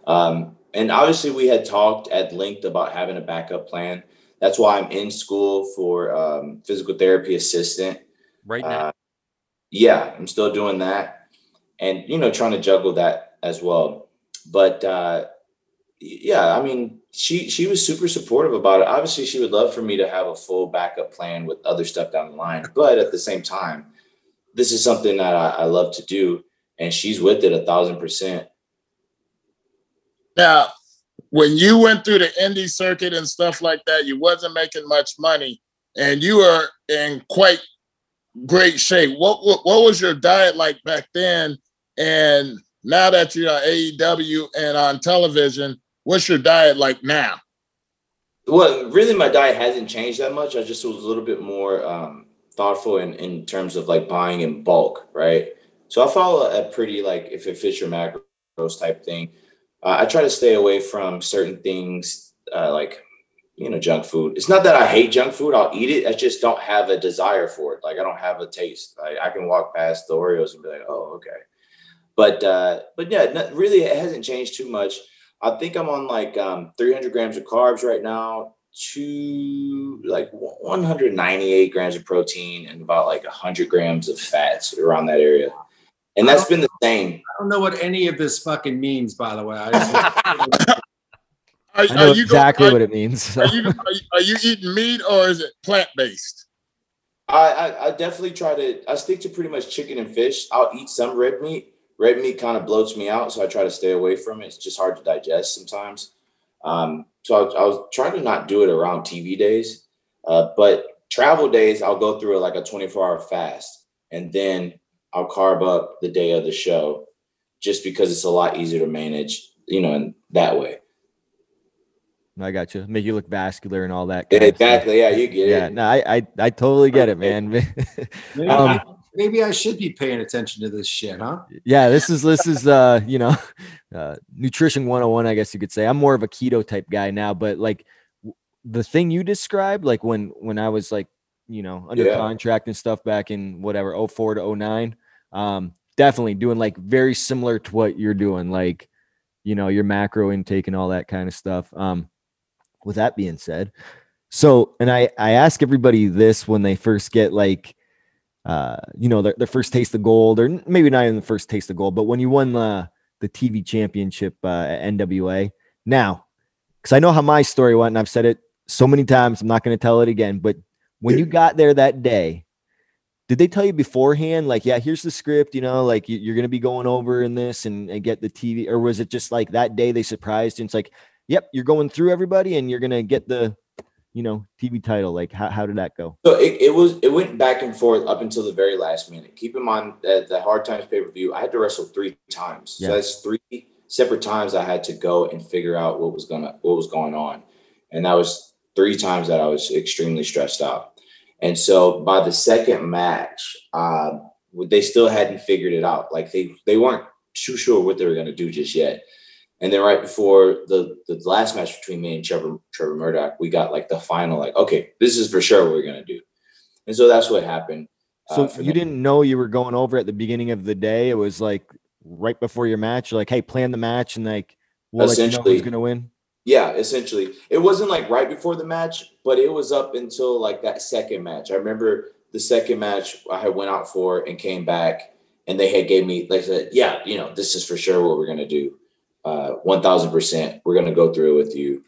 Um, and obviously, we had talked at length about having a backup plan. That's why I'm in school for um, physical therapy assistant. Right now, Uh, yeah, I'm still doing that, and you know, trying to juggle that as well. But uh, yeah, I mean, she she was super supportive about it. Obviously, she would love for me to have a full backup plan with other stuff down the line. But at the same time, this is something that I, I love to do, and she's with it a thousand percent. Now, when you went through the indie circuit and stuff like that, you wasn't making much money, and you were in quite great shape. What what, what was your diet like back then? And now that you're at AEW and on television, what's your diet like now? Well, really, my diet hasn't changed that much. I just was a little bit more um, thoughtful in, in terms of like buying in bulk, right? So I follow a pretty like if it fits your macros type thing. Uh, I try to stay away from certain things uh, like you know, junk food. It's not that I hate junk food. I'll eat it. I just don't have a desire for it. Like I don't have a taste. Like I can walk past the Oreos and be like, oh, okay. But uh, but yeah, not, really, it hasn't changed too much. I think I'm on like um, 300 grams of carbs right now, to like 198 grams of protein and about like 100 grams of fats around that area. And that's been the same. I don't know what any of this fucking means, by the way. I just, Are, I know are you go- exactly are- what it means. Are you, are you are you eating meat or is it plant based? I, I I definitely try to. I stick to pretty much chicken and fish. I'll eat some red meat. Red meat kind of bloats me out, so I try to stay away from it. It's just hard to digest sometimes. Um, so I, I was trying to not do it around TV days, uh, but travel days I'll go through like a 24 hour fast, and then I'll carb up the day of the show, just because it's a lot easier to manage, you know, in that way. I got you. Make you look vascular and all that. kind of stuff. Exactly. Yeah, you get Yeah, it. no, I, I I totally get it, man. maybe, Um, maybe I should be paying attention to this shit, huh? yeah, this is this is uh, you know, uh nutrition 101, I guess you could say. I'm more of a keto type guy now, but like w- the thing you described, like when when I was like, you know, under Yeah. contract and stuff back in whatever 04 to 09, um, definitely doing like very similar to what you're doing, like, you know, your macro intake and all that kind of stuff. Um, with that being said, so and I I ask everybody this when they first get like uh you know their, their first taste of gold or maybe not even the first taste of gold but when you won the the TV championship uh, at NWA now because I know how my story went and I've said it so many times I'm not going to tell it again but when you got there that day did they tell you beforehand like yeah here's the script you know like you- you're going to be going over in this and, and get the TV or was it just like that day they surprised you and it's like yep you're going through everybody and you're going to get the you know TV title like how, how did that go So it, it was it went back and forth up until the very last minute. Keep in mind that the hard times pay per view, I had to wrestle three times. Yeah. So that's three separate times I had to go and figure out what was gonna what was going on, and that was three times that I was extremely stressed out. And so by the second match, uh, they still hadn't figured it out. Like they they weren't too sure what they were gonna do just yet. And then right before the the last match between me and Trevor Trevor Murdoch, we got like the final, like, okay, this is for sure what we're gonna do. And so that's what happened. So uh, you them. didn't know you were going over at the beginning of the day. It was like right before your match. You're like, hey, plan the match, and like we'll let you know who's gonna win. Yeah, essentially. It wasn't like right before the match, but it was up until like that second match. I remember the second match I had went out for and came back and they had gave me like said, yeah, you know, this is for sure what we're gonna do. Uh one thousand percent. We're gonna go through it with you.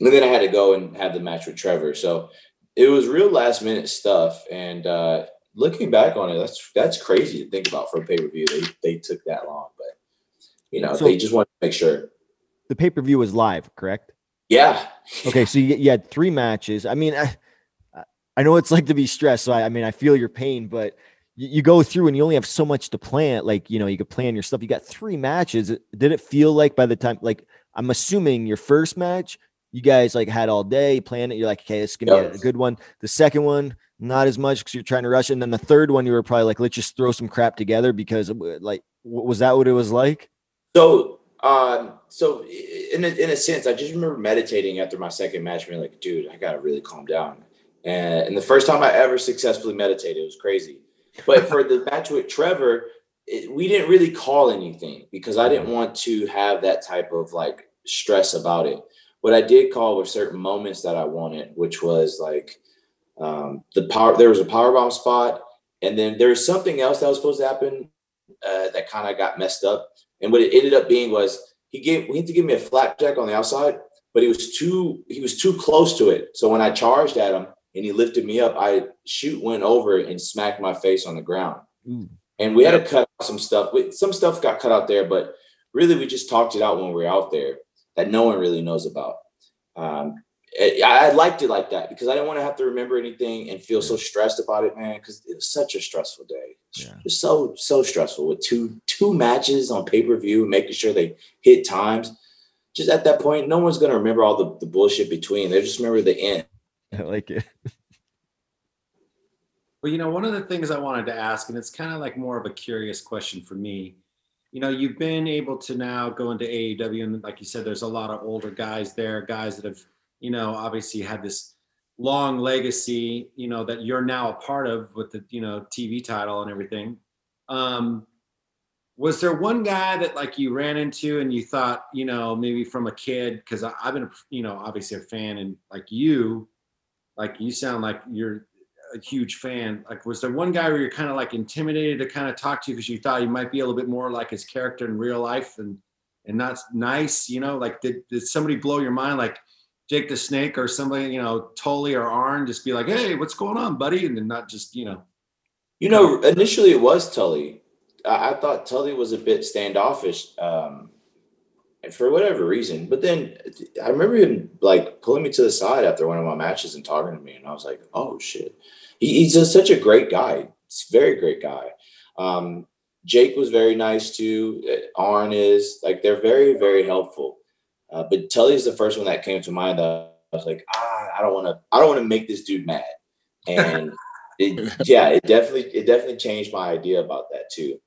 And then I had to go and have the match with Trevor. So it was real last minute stuff. And uh looking back on it, that's that's crazy to think about for a pay-per-view. They they took that long, but you know, So- they just wanted to make sure. The pay per view was live, correct? Yeah. Okay, so you, you had three matches. I mean, I, I know it's like to be stressed. So I, I mean, I feel your pain, but you, you go through and you only have so much to plan. Like, you know, you could plan your stuff. You got three matches. Did it feel like by the time, like, I'm assuming your first match, you guys like had all day, planned it. You're like, okay, it's gonna be a good one. The second one, not as much because you're trying to rush. And then the third one, you were probably like, let's just throw some crap together because, uh, like, was that what it was like? So, um, so in a, in a sense, I just remember meditating after my second match, being like, dude, I gotta really calm down. And, and the first time I ever successfully meditated, it was crazy. But for the match with Trevor, it, we didn't really call anything because I didn't want to have that type of like stress about it. What I did call were certain moments that I wanted, which was like um, the power. There was a power bomb spot, and then there was something else that was supposed to happen uh, that kind of got messed up. And what it ended up being was he gave he had to give me a flapjack on the outside, but he was too he was too close to it. So when I charged at him and he lifted me up, I shoot went over and smacked my face on the ground. Ooh. And we had to cut some stuff. We- Some stuff got cut out there, but really we just talked it out when we were out there that no one really knows about. Um, I, liked it like that because I didn't want to have to remember anything and feel so stressed about it, man. Because it was such a stressful day. Yeah. It's so so stressful with two two matches on pay per view, making sure they hit times. Just at that point, no one's gonna remember all the, the bullshit between. They just remember the end. I like it. Well, you know, one of the things I wanted to ask, and it's kind of like more of a curious question for me. You know, you've been able to now go into AEW, and like you said, there's a lot of older guys there, guys that have you know, obviously had this long legacy, you know, that you're now a part of with the, you know, TV title and everything. Um, was there one guy that like you ran into and you thought, you know, maybe from a kid, because I've been, you know, obviously a fan and like you, like you sound like you're a huge fan. Like, was there one guy where you're kind of like intimidated to kind of talk to you because you thought you might be a little bit more like his character in real life and and not nice, you know? Like, did did somebody blow your mind, like Jake the Snake or somebody, you know, Tully or Arn, just be like, hey, what's going on, buddy, and then not just, you know. You know, initially it was Tully. I, I thought Tully was a bit standoffish. Um, for whatever reason. But then I remember him like pulling me to the side after one of my matches and talking to me, and I was like, "Oh shit!" He, he's just such a great guy. He's a very great guy. Um, Jake was very nice too. Uh, Arn is like they're very very helpful. Uh, but Tully is the first one that came to mind. That I was like, ah, I don't want to. I don't want to make this dude mad. And it, yeah, it definitely it definitely changed my idea about that too.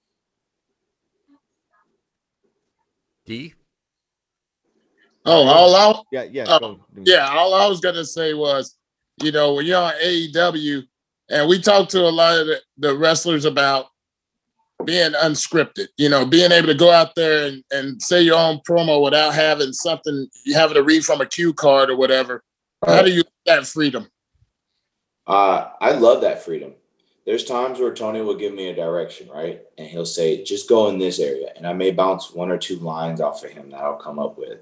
D. Oh, all I, Yeah, yeah. Oh, go. yeah, all I was gonna say was, you know, when you're on AEW, and we talked to a lot of the, the wrestlers about being unscripted, you know, being able to go out there and, and say your own promo without having something you having to read from a cue card or whatever. How do you that freedom? Uh, I love that freedom. There's times where Tony will give me a direction, right? And he'll say, just go in this area. And I may bounce one or two lines off of him that I'll come up with.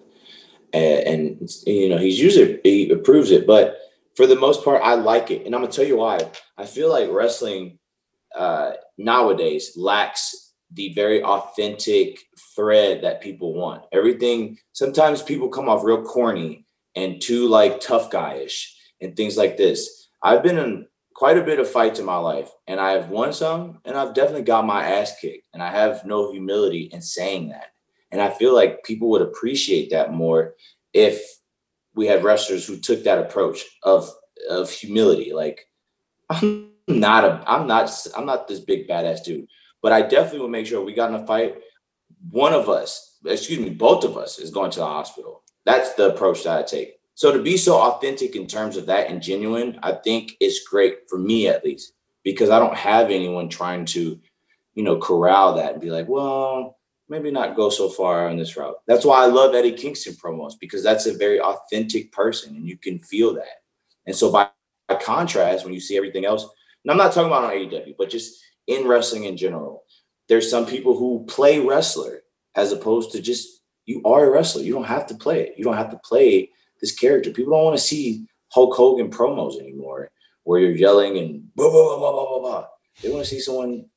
And, you know, he's usually, he approves it. But for the most part, I like it. And I'm to tell you why. I feel like wrestling uh, nowadays lacks the very authentic thread that people want. Everything, sometimes people come off real corny and too like tough guyish and things like this. I've been in quite a bit of fights in my life and I have won some and I've definitely got my ass kicked and I have no humility in saying that. And I feel like people would appreciate that more if we had wrestlers who took that approach of of humility. Like I'm not a I'm not I'm not this big badass dude, but I definitely will make sure we got in a fight. One of us, excuse me, both of us is going to the hospital. That's the approach that I take. So to be so authentic in terms of that and genuine, I think it's great for me at least because I don't have anyone trying to, you know, corral that and be like, well, maybe not go so far on this route. That's why I love Eddie Kingston promos because that's a very authentic person and you can feel that. And so by, by contrast, when you see everything else, and I'm not talking about on AEW, but just in wrestling in general, there's some people who play wrestler as opposed to just you are a wrestler. You don't have to play it. You don't have to play this character. People don't want to see Hulk Hogan promos anymore where you're yelling and blah, blah, blah, blah, blah, blah, blah. They want to see someone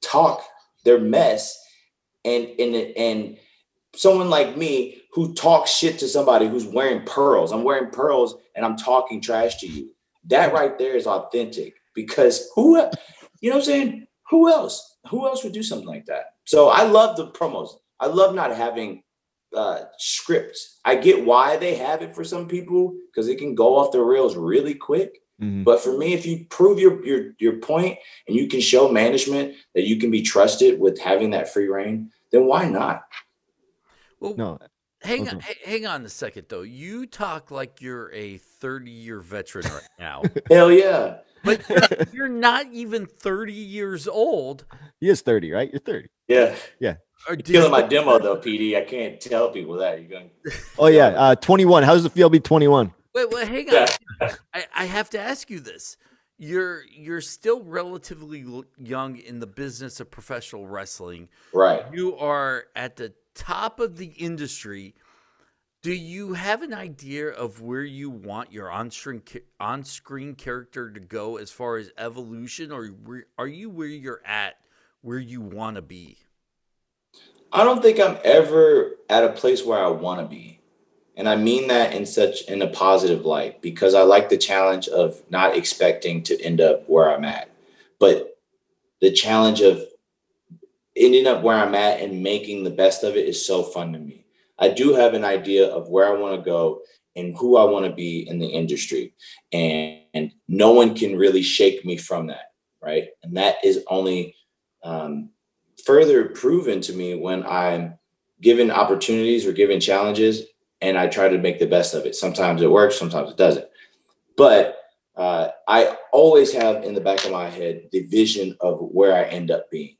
talk their mess and and and someone like me who talks shit to somebody who's wearing pearls. I'm wearing pearls and I'm talking trash to you. That right there is authentic because who you know what I'm saying? Who else? Who else would do something like that? So I love the promos. I love not having uh, scripts. I get why they have it for some people because it can go off the rails really quick. Mhm. But for me, if you prove your your your point and you can show management that you can be trusted with having that free reign, then why not? Well, No, hang on, okay. hang on a second though. You talk like you're a 30 year veteran right now, Hell yeah. but you're not even 30 years old. he is 30, right? You're 30. Yeah. Or did Killing you- my demo though, Petey. I can't tell people that. You're going Oh yeah, uh, 21. How does it feel to be 21? Wait, wait, hang on. Yeah. I, I have to ask you this. You're you're still relatively young in the business of professional wrestling. right. You are at the top of the industry. Do you have an idea of where you want your on-screen on-screen character to go as far as evolution, or are you where you're at, where you want to be? I don't think I'm ever at a place where I want to be. And I mean that in such in a positive light because I like the challenge of not expecting to end up where I'm at. But the challenge of ending up where I'm at and making the best of it is so fun to me. I do have an idea of where I want to go and who I want to be in the industry. And, and no one can really shake me from that. Right. And that is only um, further proven to me when I'm given opportunities or given challenges and I try to make the best of it. Sometimes it works, sometimes it doesn't. But uh, I always have in the back of my head the vision of where I end up being,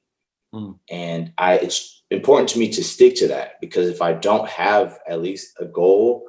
Hmm. and I it's important to me to stick to that because if I don't have at least a goal,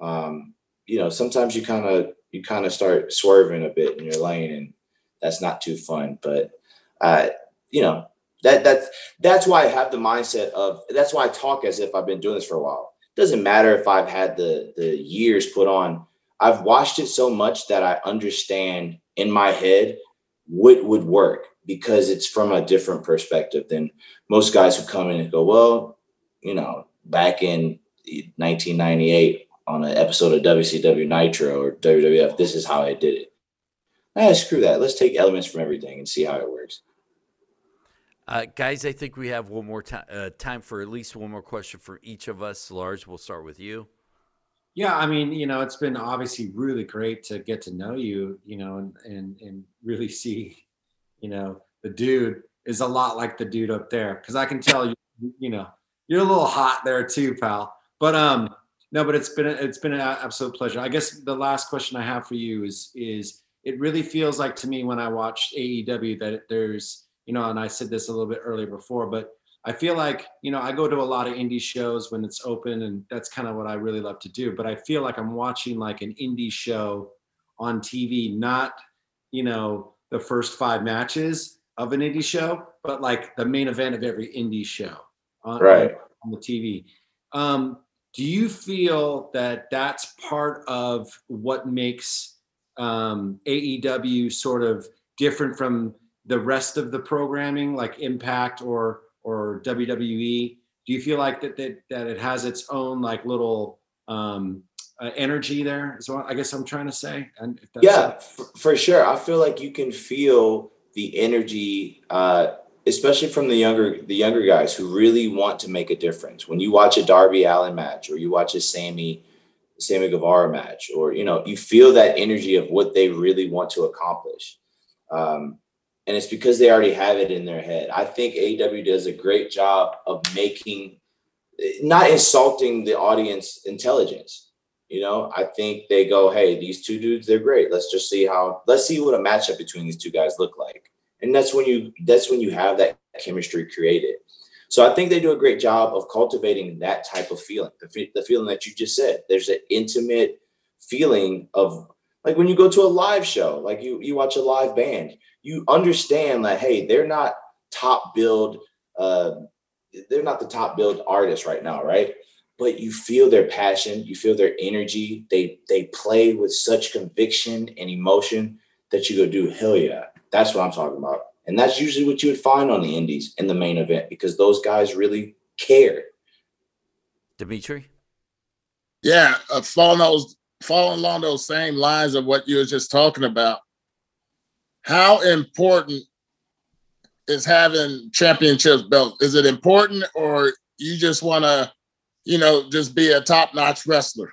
um, you know, sometimes you kind of you kind of start swerving a bit in your lane, and that's not too fun. But uh, you know, that that's that's why I have the mindset of that's why I talk as if I've been doing this for a while. Doesn't matter if I've had the the years put on. I've watched it so much that I understand in my head what would work because it's from a different perspective than most guys who come in and go, well, you know, back in 1998 on an episode of WCW Nitro or WWF, this is how I did it. Ah, screw that. Let's take elements from everything and see how it works. Uh, guys, I think we have one more time uh, time for at least one more question for each of us. Lars, we'll start with you. Yeah, I mean, you know, it's been obviously really great to get to know you, you know, and and and really see, you know, the dude is a lot like the dude up there because I can tell you, you know, you're a little hot there too, pal. But um, no, but it's been it's been an absolute pleasure. I guess the last question I have for you is is it really feels like to me when I watched AEW that there's you know, and I said this a little bit earlier before, but I feel like, you know, I go to a lot of indie shows when it's open and that's kind of what I really love to do. But I feel like I'm watching like an indie show on TV, not, you know, the first five matches of an indie show, but like the main event of every indie show on, Right. on the TV. Um, do you feel that that's part of what makes um, AEW sort of different from the rest of the programming, like Impact or or WWE? Do you feel like that that, that it has its own like little um, uh, energy there? Is what I guess I'm trying to say. And yeah, for, for sure. I feel like you can feel the energy, uh, especially from the younger the younger guys who really want to make a difference. When you watch a Darby Allin match, or you watch a Sammy Sammy Guevara match, or you know, you feel that energy of what they really want to accomplish. Um, and it's because they already have it in their head. I think AEW does a great job of making, not insulting the audience intelligence. You know, I think they go, hey, these two dudes, they're great. Let's just see how, let's see what a matchup between these two guys look like. And that's when you, that's when you have that chemistry created. So I think they do a great job of cultivating that type of feeling, the, the feeling that you just said. There's an intimate feeling of like when you go to a live show, like you you watch a live band, you understand like, hey, they're not top build, uh, they're not the top build artists right now, right? But you feel their passion, you feel their energy. They they play with such conviction and emotion that you go do hell yeah. That's what I'm talking about. And that's usually what you would find on the indies in the main event because those guys really care. Dmitri? Yeah, uh, following those, following along those same lines of what you were just talking about. How important is having championships belt? Is it important, or you just want to, you know, just be a top-notch wrestler?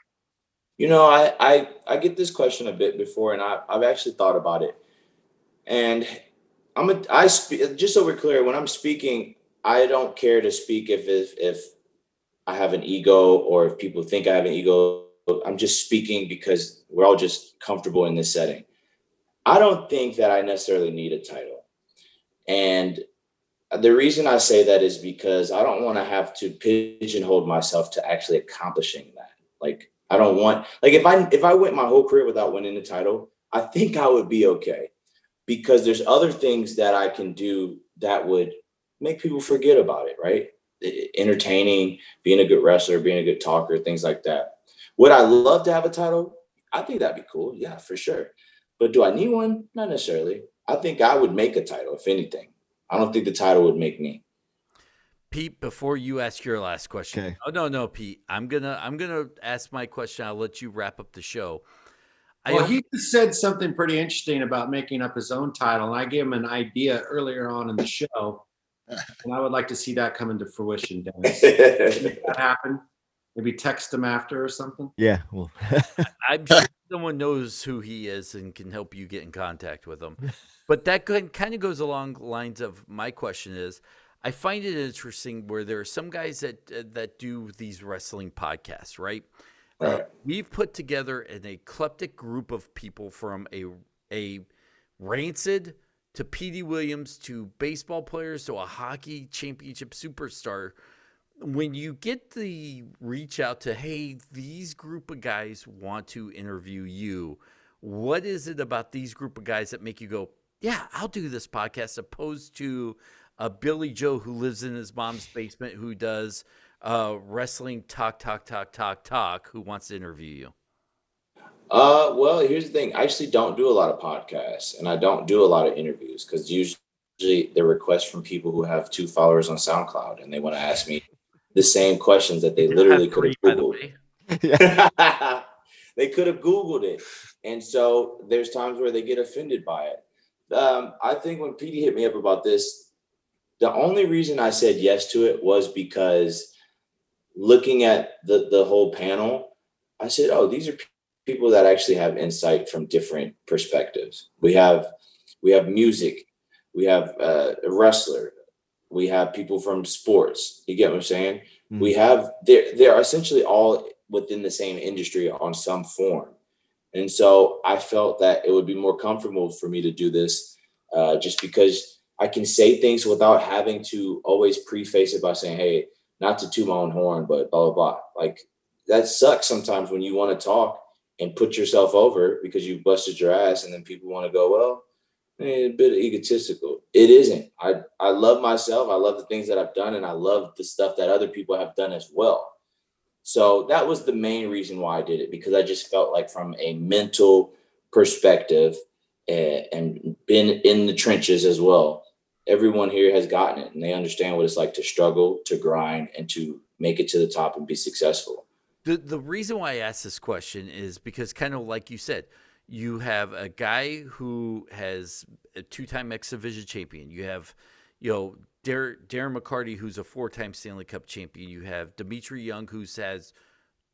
You know, I I I get this question a bit before, and I I've actually thought about it, and I'm a I speak just so we're clear. When I'm speaking, I don't care to speak if if if I have an ego or if people think I have an ego. I'm just speaking because we're all just comfortable in this setting. I don't think that I necessarily need a title, and the reason I say that is because I don't want to have to pigeonhole myself to actually accomplishing that. Like I don't want like if I if I went my whole career without winning the title, I think I would be okay. Because there's other things that I can do that would make people forget about it, right? Entertaining, being a good wrestler, being a good talker, things like that. Would I love to have a title? I think that'd be cool. Yeah, for sure. But do I need one? Not necessarily. I think I would make a title, if anything. I don't think the title would make me. Pete, before you ask your last question. Okay. Oh no, no, Pete. I'm gonna I'm gonna ask my question. I'll let you wrap up the show. I Well, he said something pretty interesting about making up his own title, and I gave him an idea earlier on in the show, and I would like to see that come into fruition, Dennis. That happen. Maybe text him after or something. Yeah. Well, I'm sure someone knows who he is and can help you get in contact with him. But that kind of goes along the lines of my question is I find it interesting where there are some guys that uh, that do these wrestling podcasts, right? Uh, we've put together an eclectic group of people from a a Rancid to Petey Williams to baseball players to a hockey championship superstar. When you get the reach out to, hey, these group of guys want to interview you, what is it about these group of guys that make you go, yeah, I'll do this podcast, opposed to a Billy Joe who lives in his mom's basement who does uh, wrestling talk, talk, talk, talk, talk, who wants to interview you? Uh, well, here's the thing. I actually don't do a lot of podcasts and I don't do a lot of interviews because usually they're requests from people who have two followers on SoundCloud and they want to ask me the same questions that they literally could have By the Googled. they could have Googled it. And so there's times where they get offended by it. Um, I think when Petey hit me up about this, the only reason I said yes to it was because looking at the, the whole panel, I said, oh, these are pe- people that actually have insight from different perspectives. We have we have music, we have uh, a wrestler, we have people from sports. You get what I'm saying? Mhm. We have they're they're essentially all within the same industry on some form. And so I felt that it would be more comfortable for me to do this uh, just because I can say things without having to always preface it by saying, hey, not to toot my own horn, but blah, blah, blah. Like that sucks sometimes when you want to talk and put yourself over because you busted your ass and then people want to go, well, Eh, a bit egotistical. It isn't. I, I love myself. I love the things that I've done and I love the stuff that other people have done as well. So that was the main reason why I did it because I just felt like from a mental perspective and, and been in the trenches as well. Everyone here has gotten it and they understand what it's like to struggle, to grind, and to make it to the top and be successful. The the reason why I asked this question is because kind of like you said, you have a guy who has a two-time X Division champion. You have, you know, Dar- Darren McCarty, who's a four-time Stanley Cup champion. You have Dmitri Young, who's has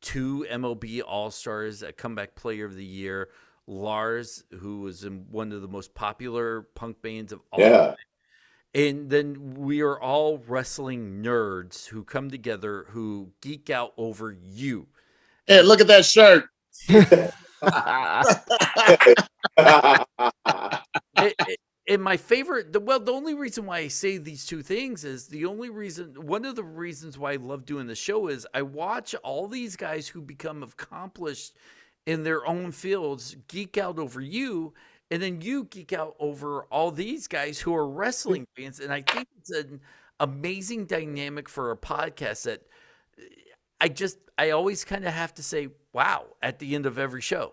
two MLB All Stars, a comeback player of the year. Lars, who was in one of the most popular punk bands of all Yeah. and then we are all wrestling nerds who come together who geek out over you. Hey, look at that shirt. It- it- and my favorite, the, well, the only reason why I say these two things is the only reason, one of the reasons why I love doing the show is I watch all these guys who become accomplished in their own fields geek out over you. And then you geek out over all these guys who are wrestling fans. And I think it's an amazing dynamic for a podcast that I just, I always kind of have to say, wow, at the end of every show.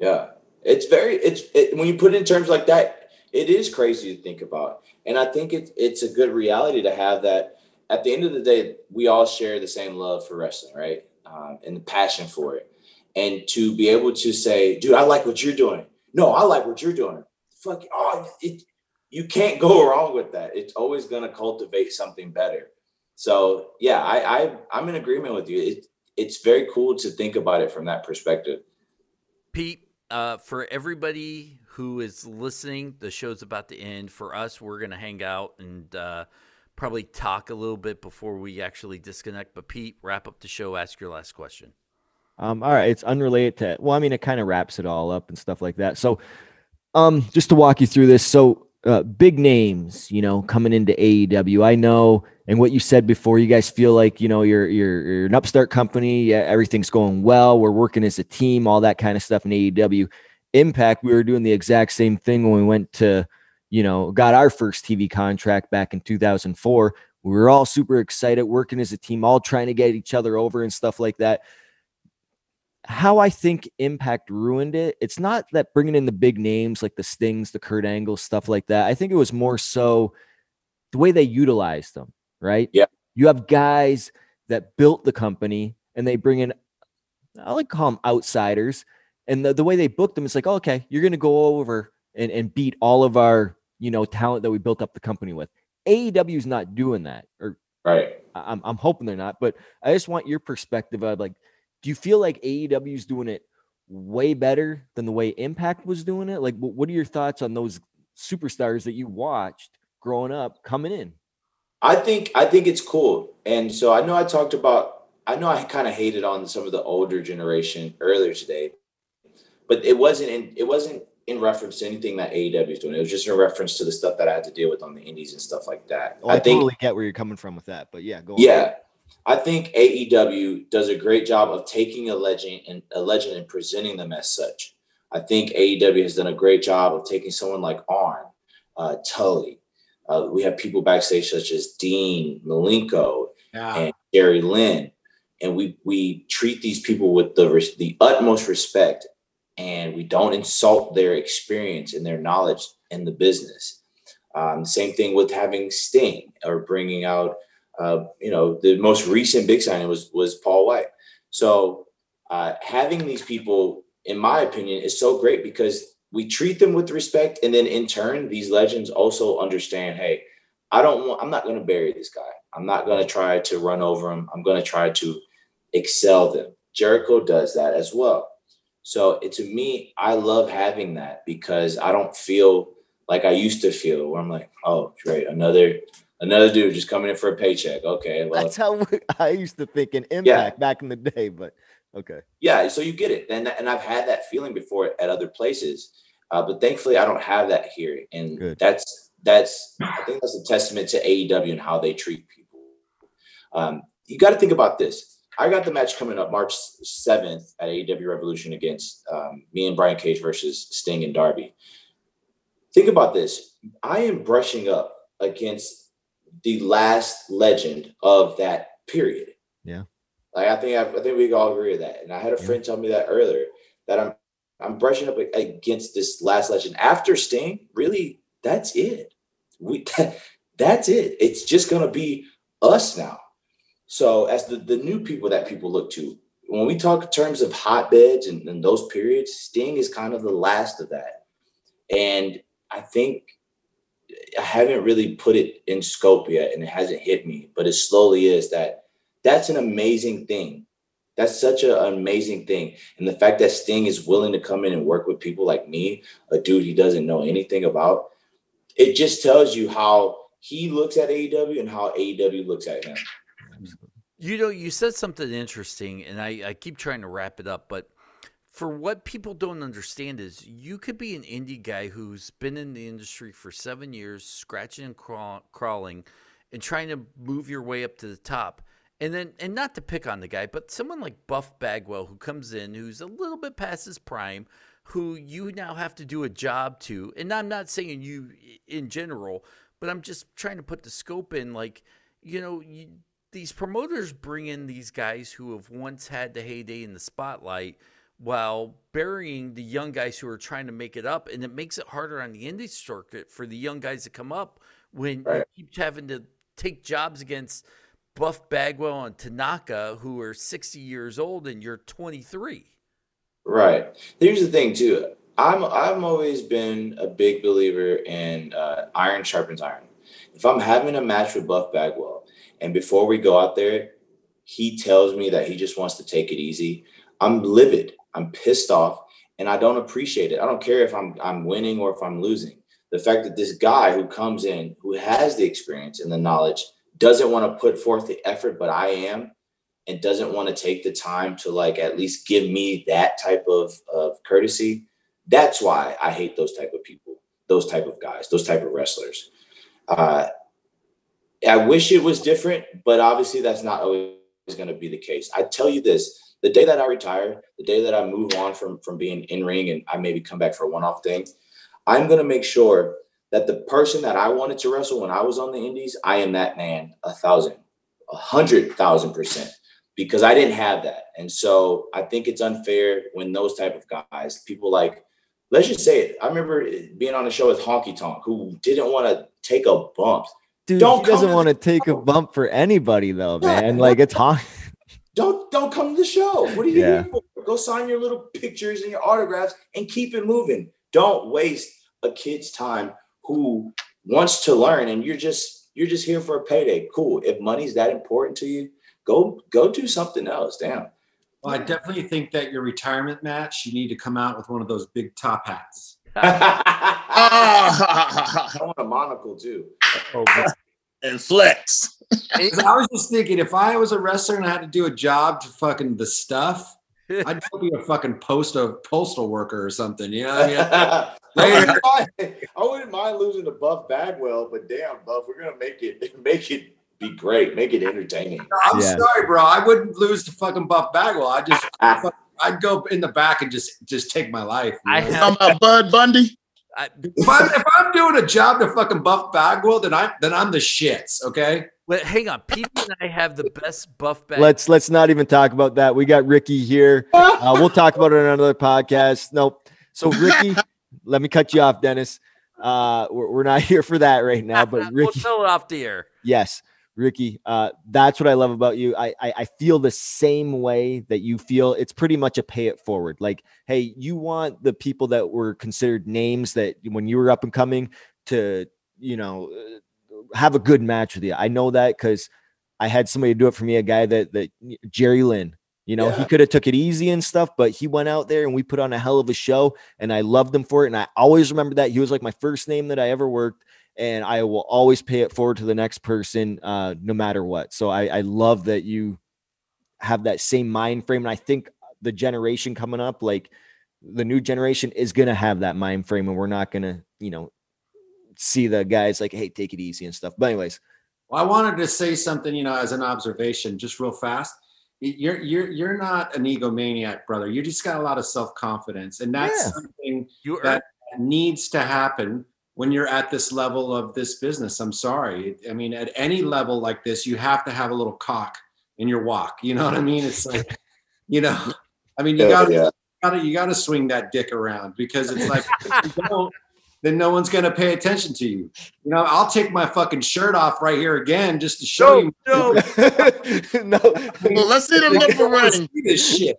Yeah, it's very it's it, when you put it in terms like that, it is crazy to think about, and I think it's it's a good reality to have that. At the end of the day, we all share the same love for wrestling, right? Um, and the passion for it, and to be able to say, "Dude, I like what you're doing." No, I like what you're doing. Fuck, oh, it, you can't go wrong with that. It's always going to cultivate something better. So yeah, I, I I'm in agreement with you. It, it's very cool to think about it from that perspective. Pete, uh, for everybody who is listening, the show's about to end. For us, we're going to hang out and uh, probably talk a little bit before we actually disconnect. But Pete, wrap up the show. Ask your last question. Um, all right, it's unrelated to well, I mean, it kind of wraps it all up and stuff like that. So, um, just to walk you through this, so uh, big names, you know, coming into AEW. I know, and what you said before, you guys feel like you know you're you're, you're an upstart company. Yeah, everything's going well. We're working as a team, all that kind of stuff in AEW. Impact, we were doing the exact same thing when we went to, you know, got our first TV contract back in 2004. We were all super excited, working as a team, all trying to get each other over and stuff like that how I think Impact ruined it, it's not that bringing in the big names like the Stings, the Kurt Angle, stuff like that. I think it was more so the way they utilized them, right? Yeah. You have guys that built the company and they bring in, I like to call them outsiders. And the, the way they booked them, it's like, okay, you're going to go over and, and beat all of our, you know, talent that we built up the company with. AEW is not doing that, or Right. I'm, I'm hoping they're not, but I just want your perspective of like, do you feel like AEW is doing it way better than the way Impact was doing it? Like, what are your thoughts on those superstars that you watched growing up coming in? I think I think it's cool, and so I know I talked about. I know I kind of hated on some of the older generation earlier today, but it wasn't in it wasn't in reference to anything that AEW is doing. It was just in reference to the stuff that I had to deal with on the indies and stuff like that. Oh, I, think totally get where you're coming from with that, but yeah, go on. I think AEW does a great job of taking a legend and a legend and presenting them as such. I think AEW has done a great job of taking someone like Arn, uh, Tully. Uh, we have people backstage such as Dean Malenko Yeah. and Jerry Lynn, and we we treat these people with the the utmost respect, and we don't insult their experience and their knowledge in the business. Um, same thing with having Sting or bringing out, uh, you know, the most recent big signing was was Paul White. So uh, having these people, in my opinion, is so great because we treat them with respect, and then in turn, these legends also understand, hey, I don't want, I'm not going to bury this guy. I'm not going to try to run over him. I'm going to try to excel them. Jericho does that as well. So it, to me, I love having that because I don't feel like I used to feel where I'm like, oh, great, another another dude just coming in for a paycheck. Okay, well, That's how we- I used to think in impact back in the day, but okay. yeah. So you get it, and and I've had that feeling before at other places, uh, but thankfully I don't have that here, and Good. that's that's I think that's a testament to AEW and how they treat people. Um, you got to think about this. I got the match coming up March 7th at AEW Revolution against um, me and Brian Cage versus Sting and Darby. Think about this. I am brushing up against the last legend of that period. Yeah. Like I think I, I think we all agree with that. And I had a Yeah. friend tell me that earlier that I'm I'm brushing up against this last legend after Sting. Really, that's it. We that's it. It's just gonna be us now. So as the, the new people that people look to, when we talk in terms of hotbeds and, and those periods, Sting is kind of the last of that. And I think I haven't really put it in scope yet and it hasn't hit me, but it slowly is that that's an amazing thing. That's such an amazing thing. And the fact that Sting is willing to come in and work with people like me, a dude he doesn't know anything about, it just tells you how he looks at AEW and how AEW looks at him. You know, you said something interesting, and I, I keep trying to wrap it up, but for what people don't understand is you could be an indie guy who's been in the industry for seven years, scratching and crawl, crawling, and trying to move your way up to the top. And then, and not to pick on the guy, but someone like Buff Bagwell who comes in, who's a little bit past his prime, who you now have to do a job to. And I'm not saying you in general, but I'm just trying to put the scope in. Like, you know, you, these promoters bring in these guys who have once had the heyday in the spotlight while burying the young guys who are trying to make it up. And it makes it harder on the indie circuit for the young guys to come up when Right. you keep having to take jobs against Buff Bagwell and Tanaka, who are 60 years old and you're 23. Right. Here's the thing too. I'm I've always been a big believer in uh, iron sharpens iron. If I'm having a match with Buff Bagwell, and before we go out there, he tells me that he just wants to take it easy, I'm livid. I'm pissed off, and I don't appreciate it. I don't care if I'm I'm winning or if I'm losing. The fact that this guy who comes in, who has the experience and the knowledge, doesn't want to put forth the effort, but I am, and doesn't want to take the time to like at least give me that type of, of courtesy that's why i hate those type of people those type of guys those type of wrestlers uh, i wish it was different but obviously that's not always going to be the case i tell you this the day that i retire the day that i move on from from being in ring and i maybe come back for a one-off thing i'm going to make sure that the person that i wanted to wrestle when i was on the indies i am that man a thousand a hundred thousand percent because I didn't have that. And so I think it's unfair when those type of guys, people like, let's just say it. I remember being on a show with Honky Tonk who didn't want to take a bump. Dude, Don't he doesn't want to take a bump for anybody though, man. Like it's hot. Don't don't come to the show. What are you Yeah. here for? Go sign your little pictures and your autographs and keep it moving. Don't waste a kid's time who wants to learn and you're just you're just here for a payday. Cool. If money's that important to you, go go do something else. Damn. Well, I definitely think that your retirement match, you need to come out with one of those big top hats. I want a monocle too. Oh, but and flex. I was just thinking, if I was a wrestler and I had to do a job to fucking the stuff, I'd be a fucking postal postal worker or something. You know what I mean? I, wouldn't mind, I wouldn't mind losing to Buff Bagwell, but damn, Buff, we're gonna make it make it be great, make it entertaining. I'm Yeah. sorry, bro. I wouldn't lose to fucking Buff Bagwell. I just I'd go in the back and just just take my life. you I know? have- Talking about Bud Bundy. I, if, I'm, if I'm doing a job to fucking Buff Bagwell, then I then I'm the shits. Okay. wait, hang on. Pete and I have the best buff bag. Let's let's not even talk about that. We got Ricky here. Uh, we'll talk about it on another podcast. Nope. So Ricky, let me cut you off, Dennis. Uh, we're, we're not here for that right now. But we'll Ricky, tell it off the air. yes, Ricky, uh, that's what I love about you. I, I I feel the same way that you feel. It's pretty much a pay it forward. Like, hey, you want the people that were considered names that when you were up and coming to, you know, uh, have a good match with you. I know that because I had somebody do it for me. A guy that that Jerry Lynn. You know, he could have took it easy and stuff, but he went out there and we put on a hell of a show, and I loved him for it. And I always remember that he was like my first name that I ever worked and I will always pay it forward to the next person, uh, no matter what. So I, I love that you have that same mind frame, and I think the generation coming up, like the new generation, is gonna have that mind frame, and we're not gonna, you know, see the guys like, hey, take it easy and stuff. But anyways, Well, I wanted to say something, you know, as an observation, just real fast. You're you're you're not an egomaniac, brother. You just got a lot of self confidence, and that's Yeah. something You that needs to happen when you're at this level of this business. I'm sorry. I mean, at any level like this, you have to have a little cock in your walk. You know what I mean? It's like, you know, I mean, you Yeah, got to yeah. gotta you gotta swing that dick around because it's like if you don't, then no one's gonna pay attention to you. You know, I'll take my fucking shirt off right here again just to show you. no, no, Well, let's see them I nipple wanna see this shit.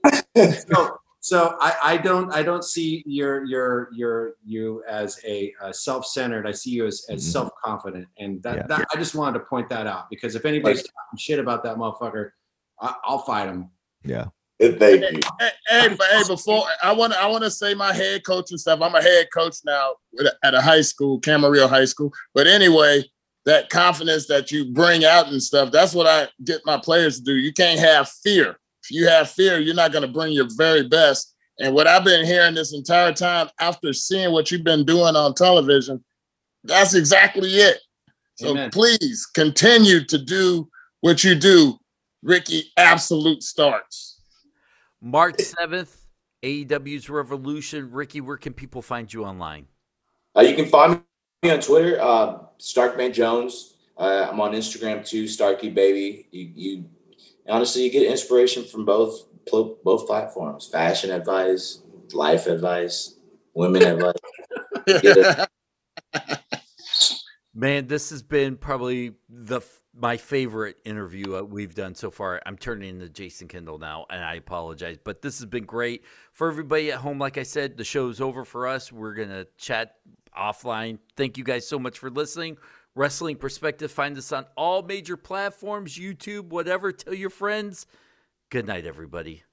So, so I, I don't I don't see your your your you as a uh, self-centered. I see you as, as Mhm. self-confident, and that, Yeah. that I just wanted to point that out because if anybody's talking shit about that motherfucker, I, I'll fight him. yeah, Thank you. Hey, hey, hey, before I want to, I want to say my head coach and stuff. I'm a head coach now at a high school, Camarillo High School. But anyway, that confidence that you bring out and stuff, that's what I get my players to do. You can't have fear. If you have fear, you're not going to bring your very best. And what I've been hearing this entire time after seeing what you've been doing on television, that's exactly it. So Amen. please continue to do what you do, Ricky. Absolute Starks. March 7th, AEW's Revolution. Ricky, where can people find you online? Uh, you can find me on Twitter, uh, Starkman Jones. Uh, I'm on Instagram too, Starkey Baby. You, you honestly you get inspiration from both both platforms: fashion advice, life advice, women advice. Man, this has been probably the my favorite interview uh, we've done so far. I'm turning into Jason Kendall now, and I apologize, but this has been great for everybody at home. Like I said, the show's over for us. We're gonna chat offline. Thank you guys so much for listening. Wrestling Perspective. Find us on all major platforms, YouTube, whatever. Tell your friends. Good night, everybody.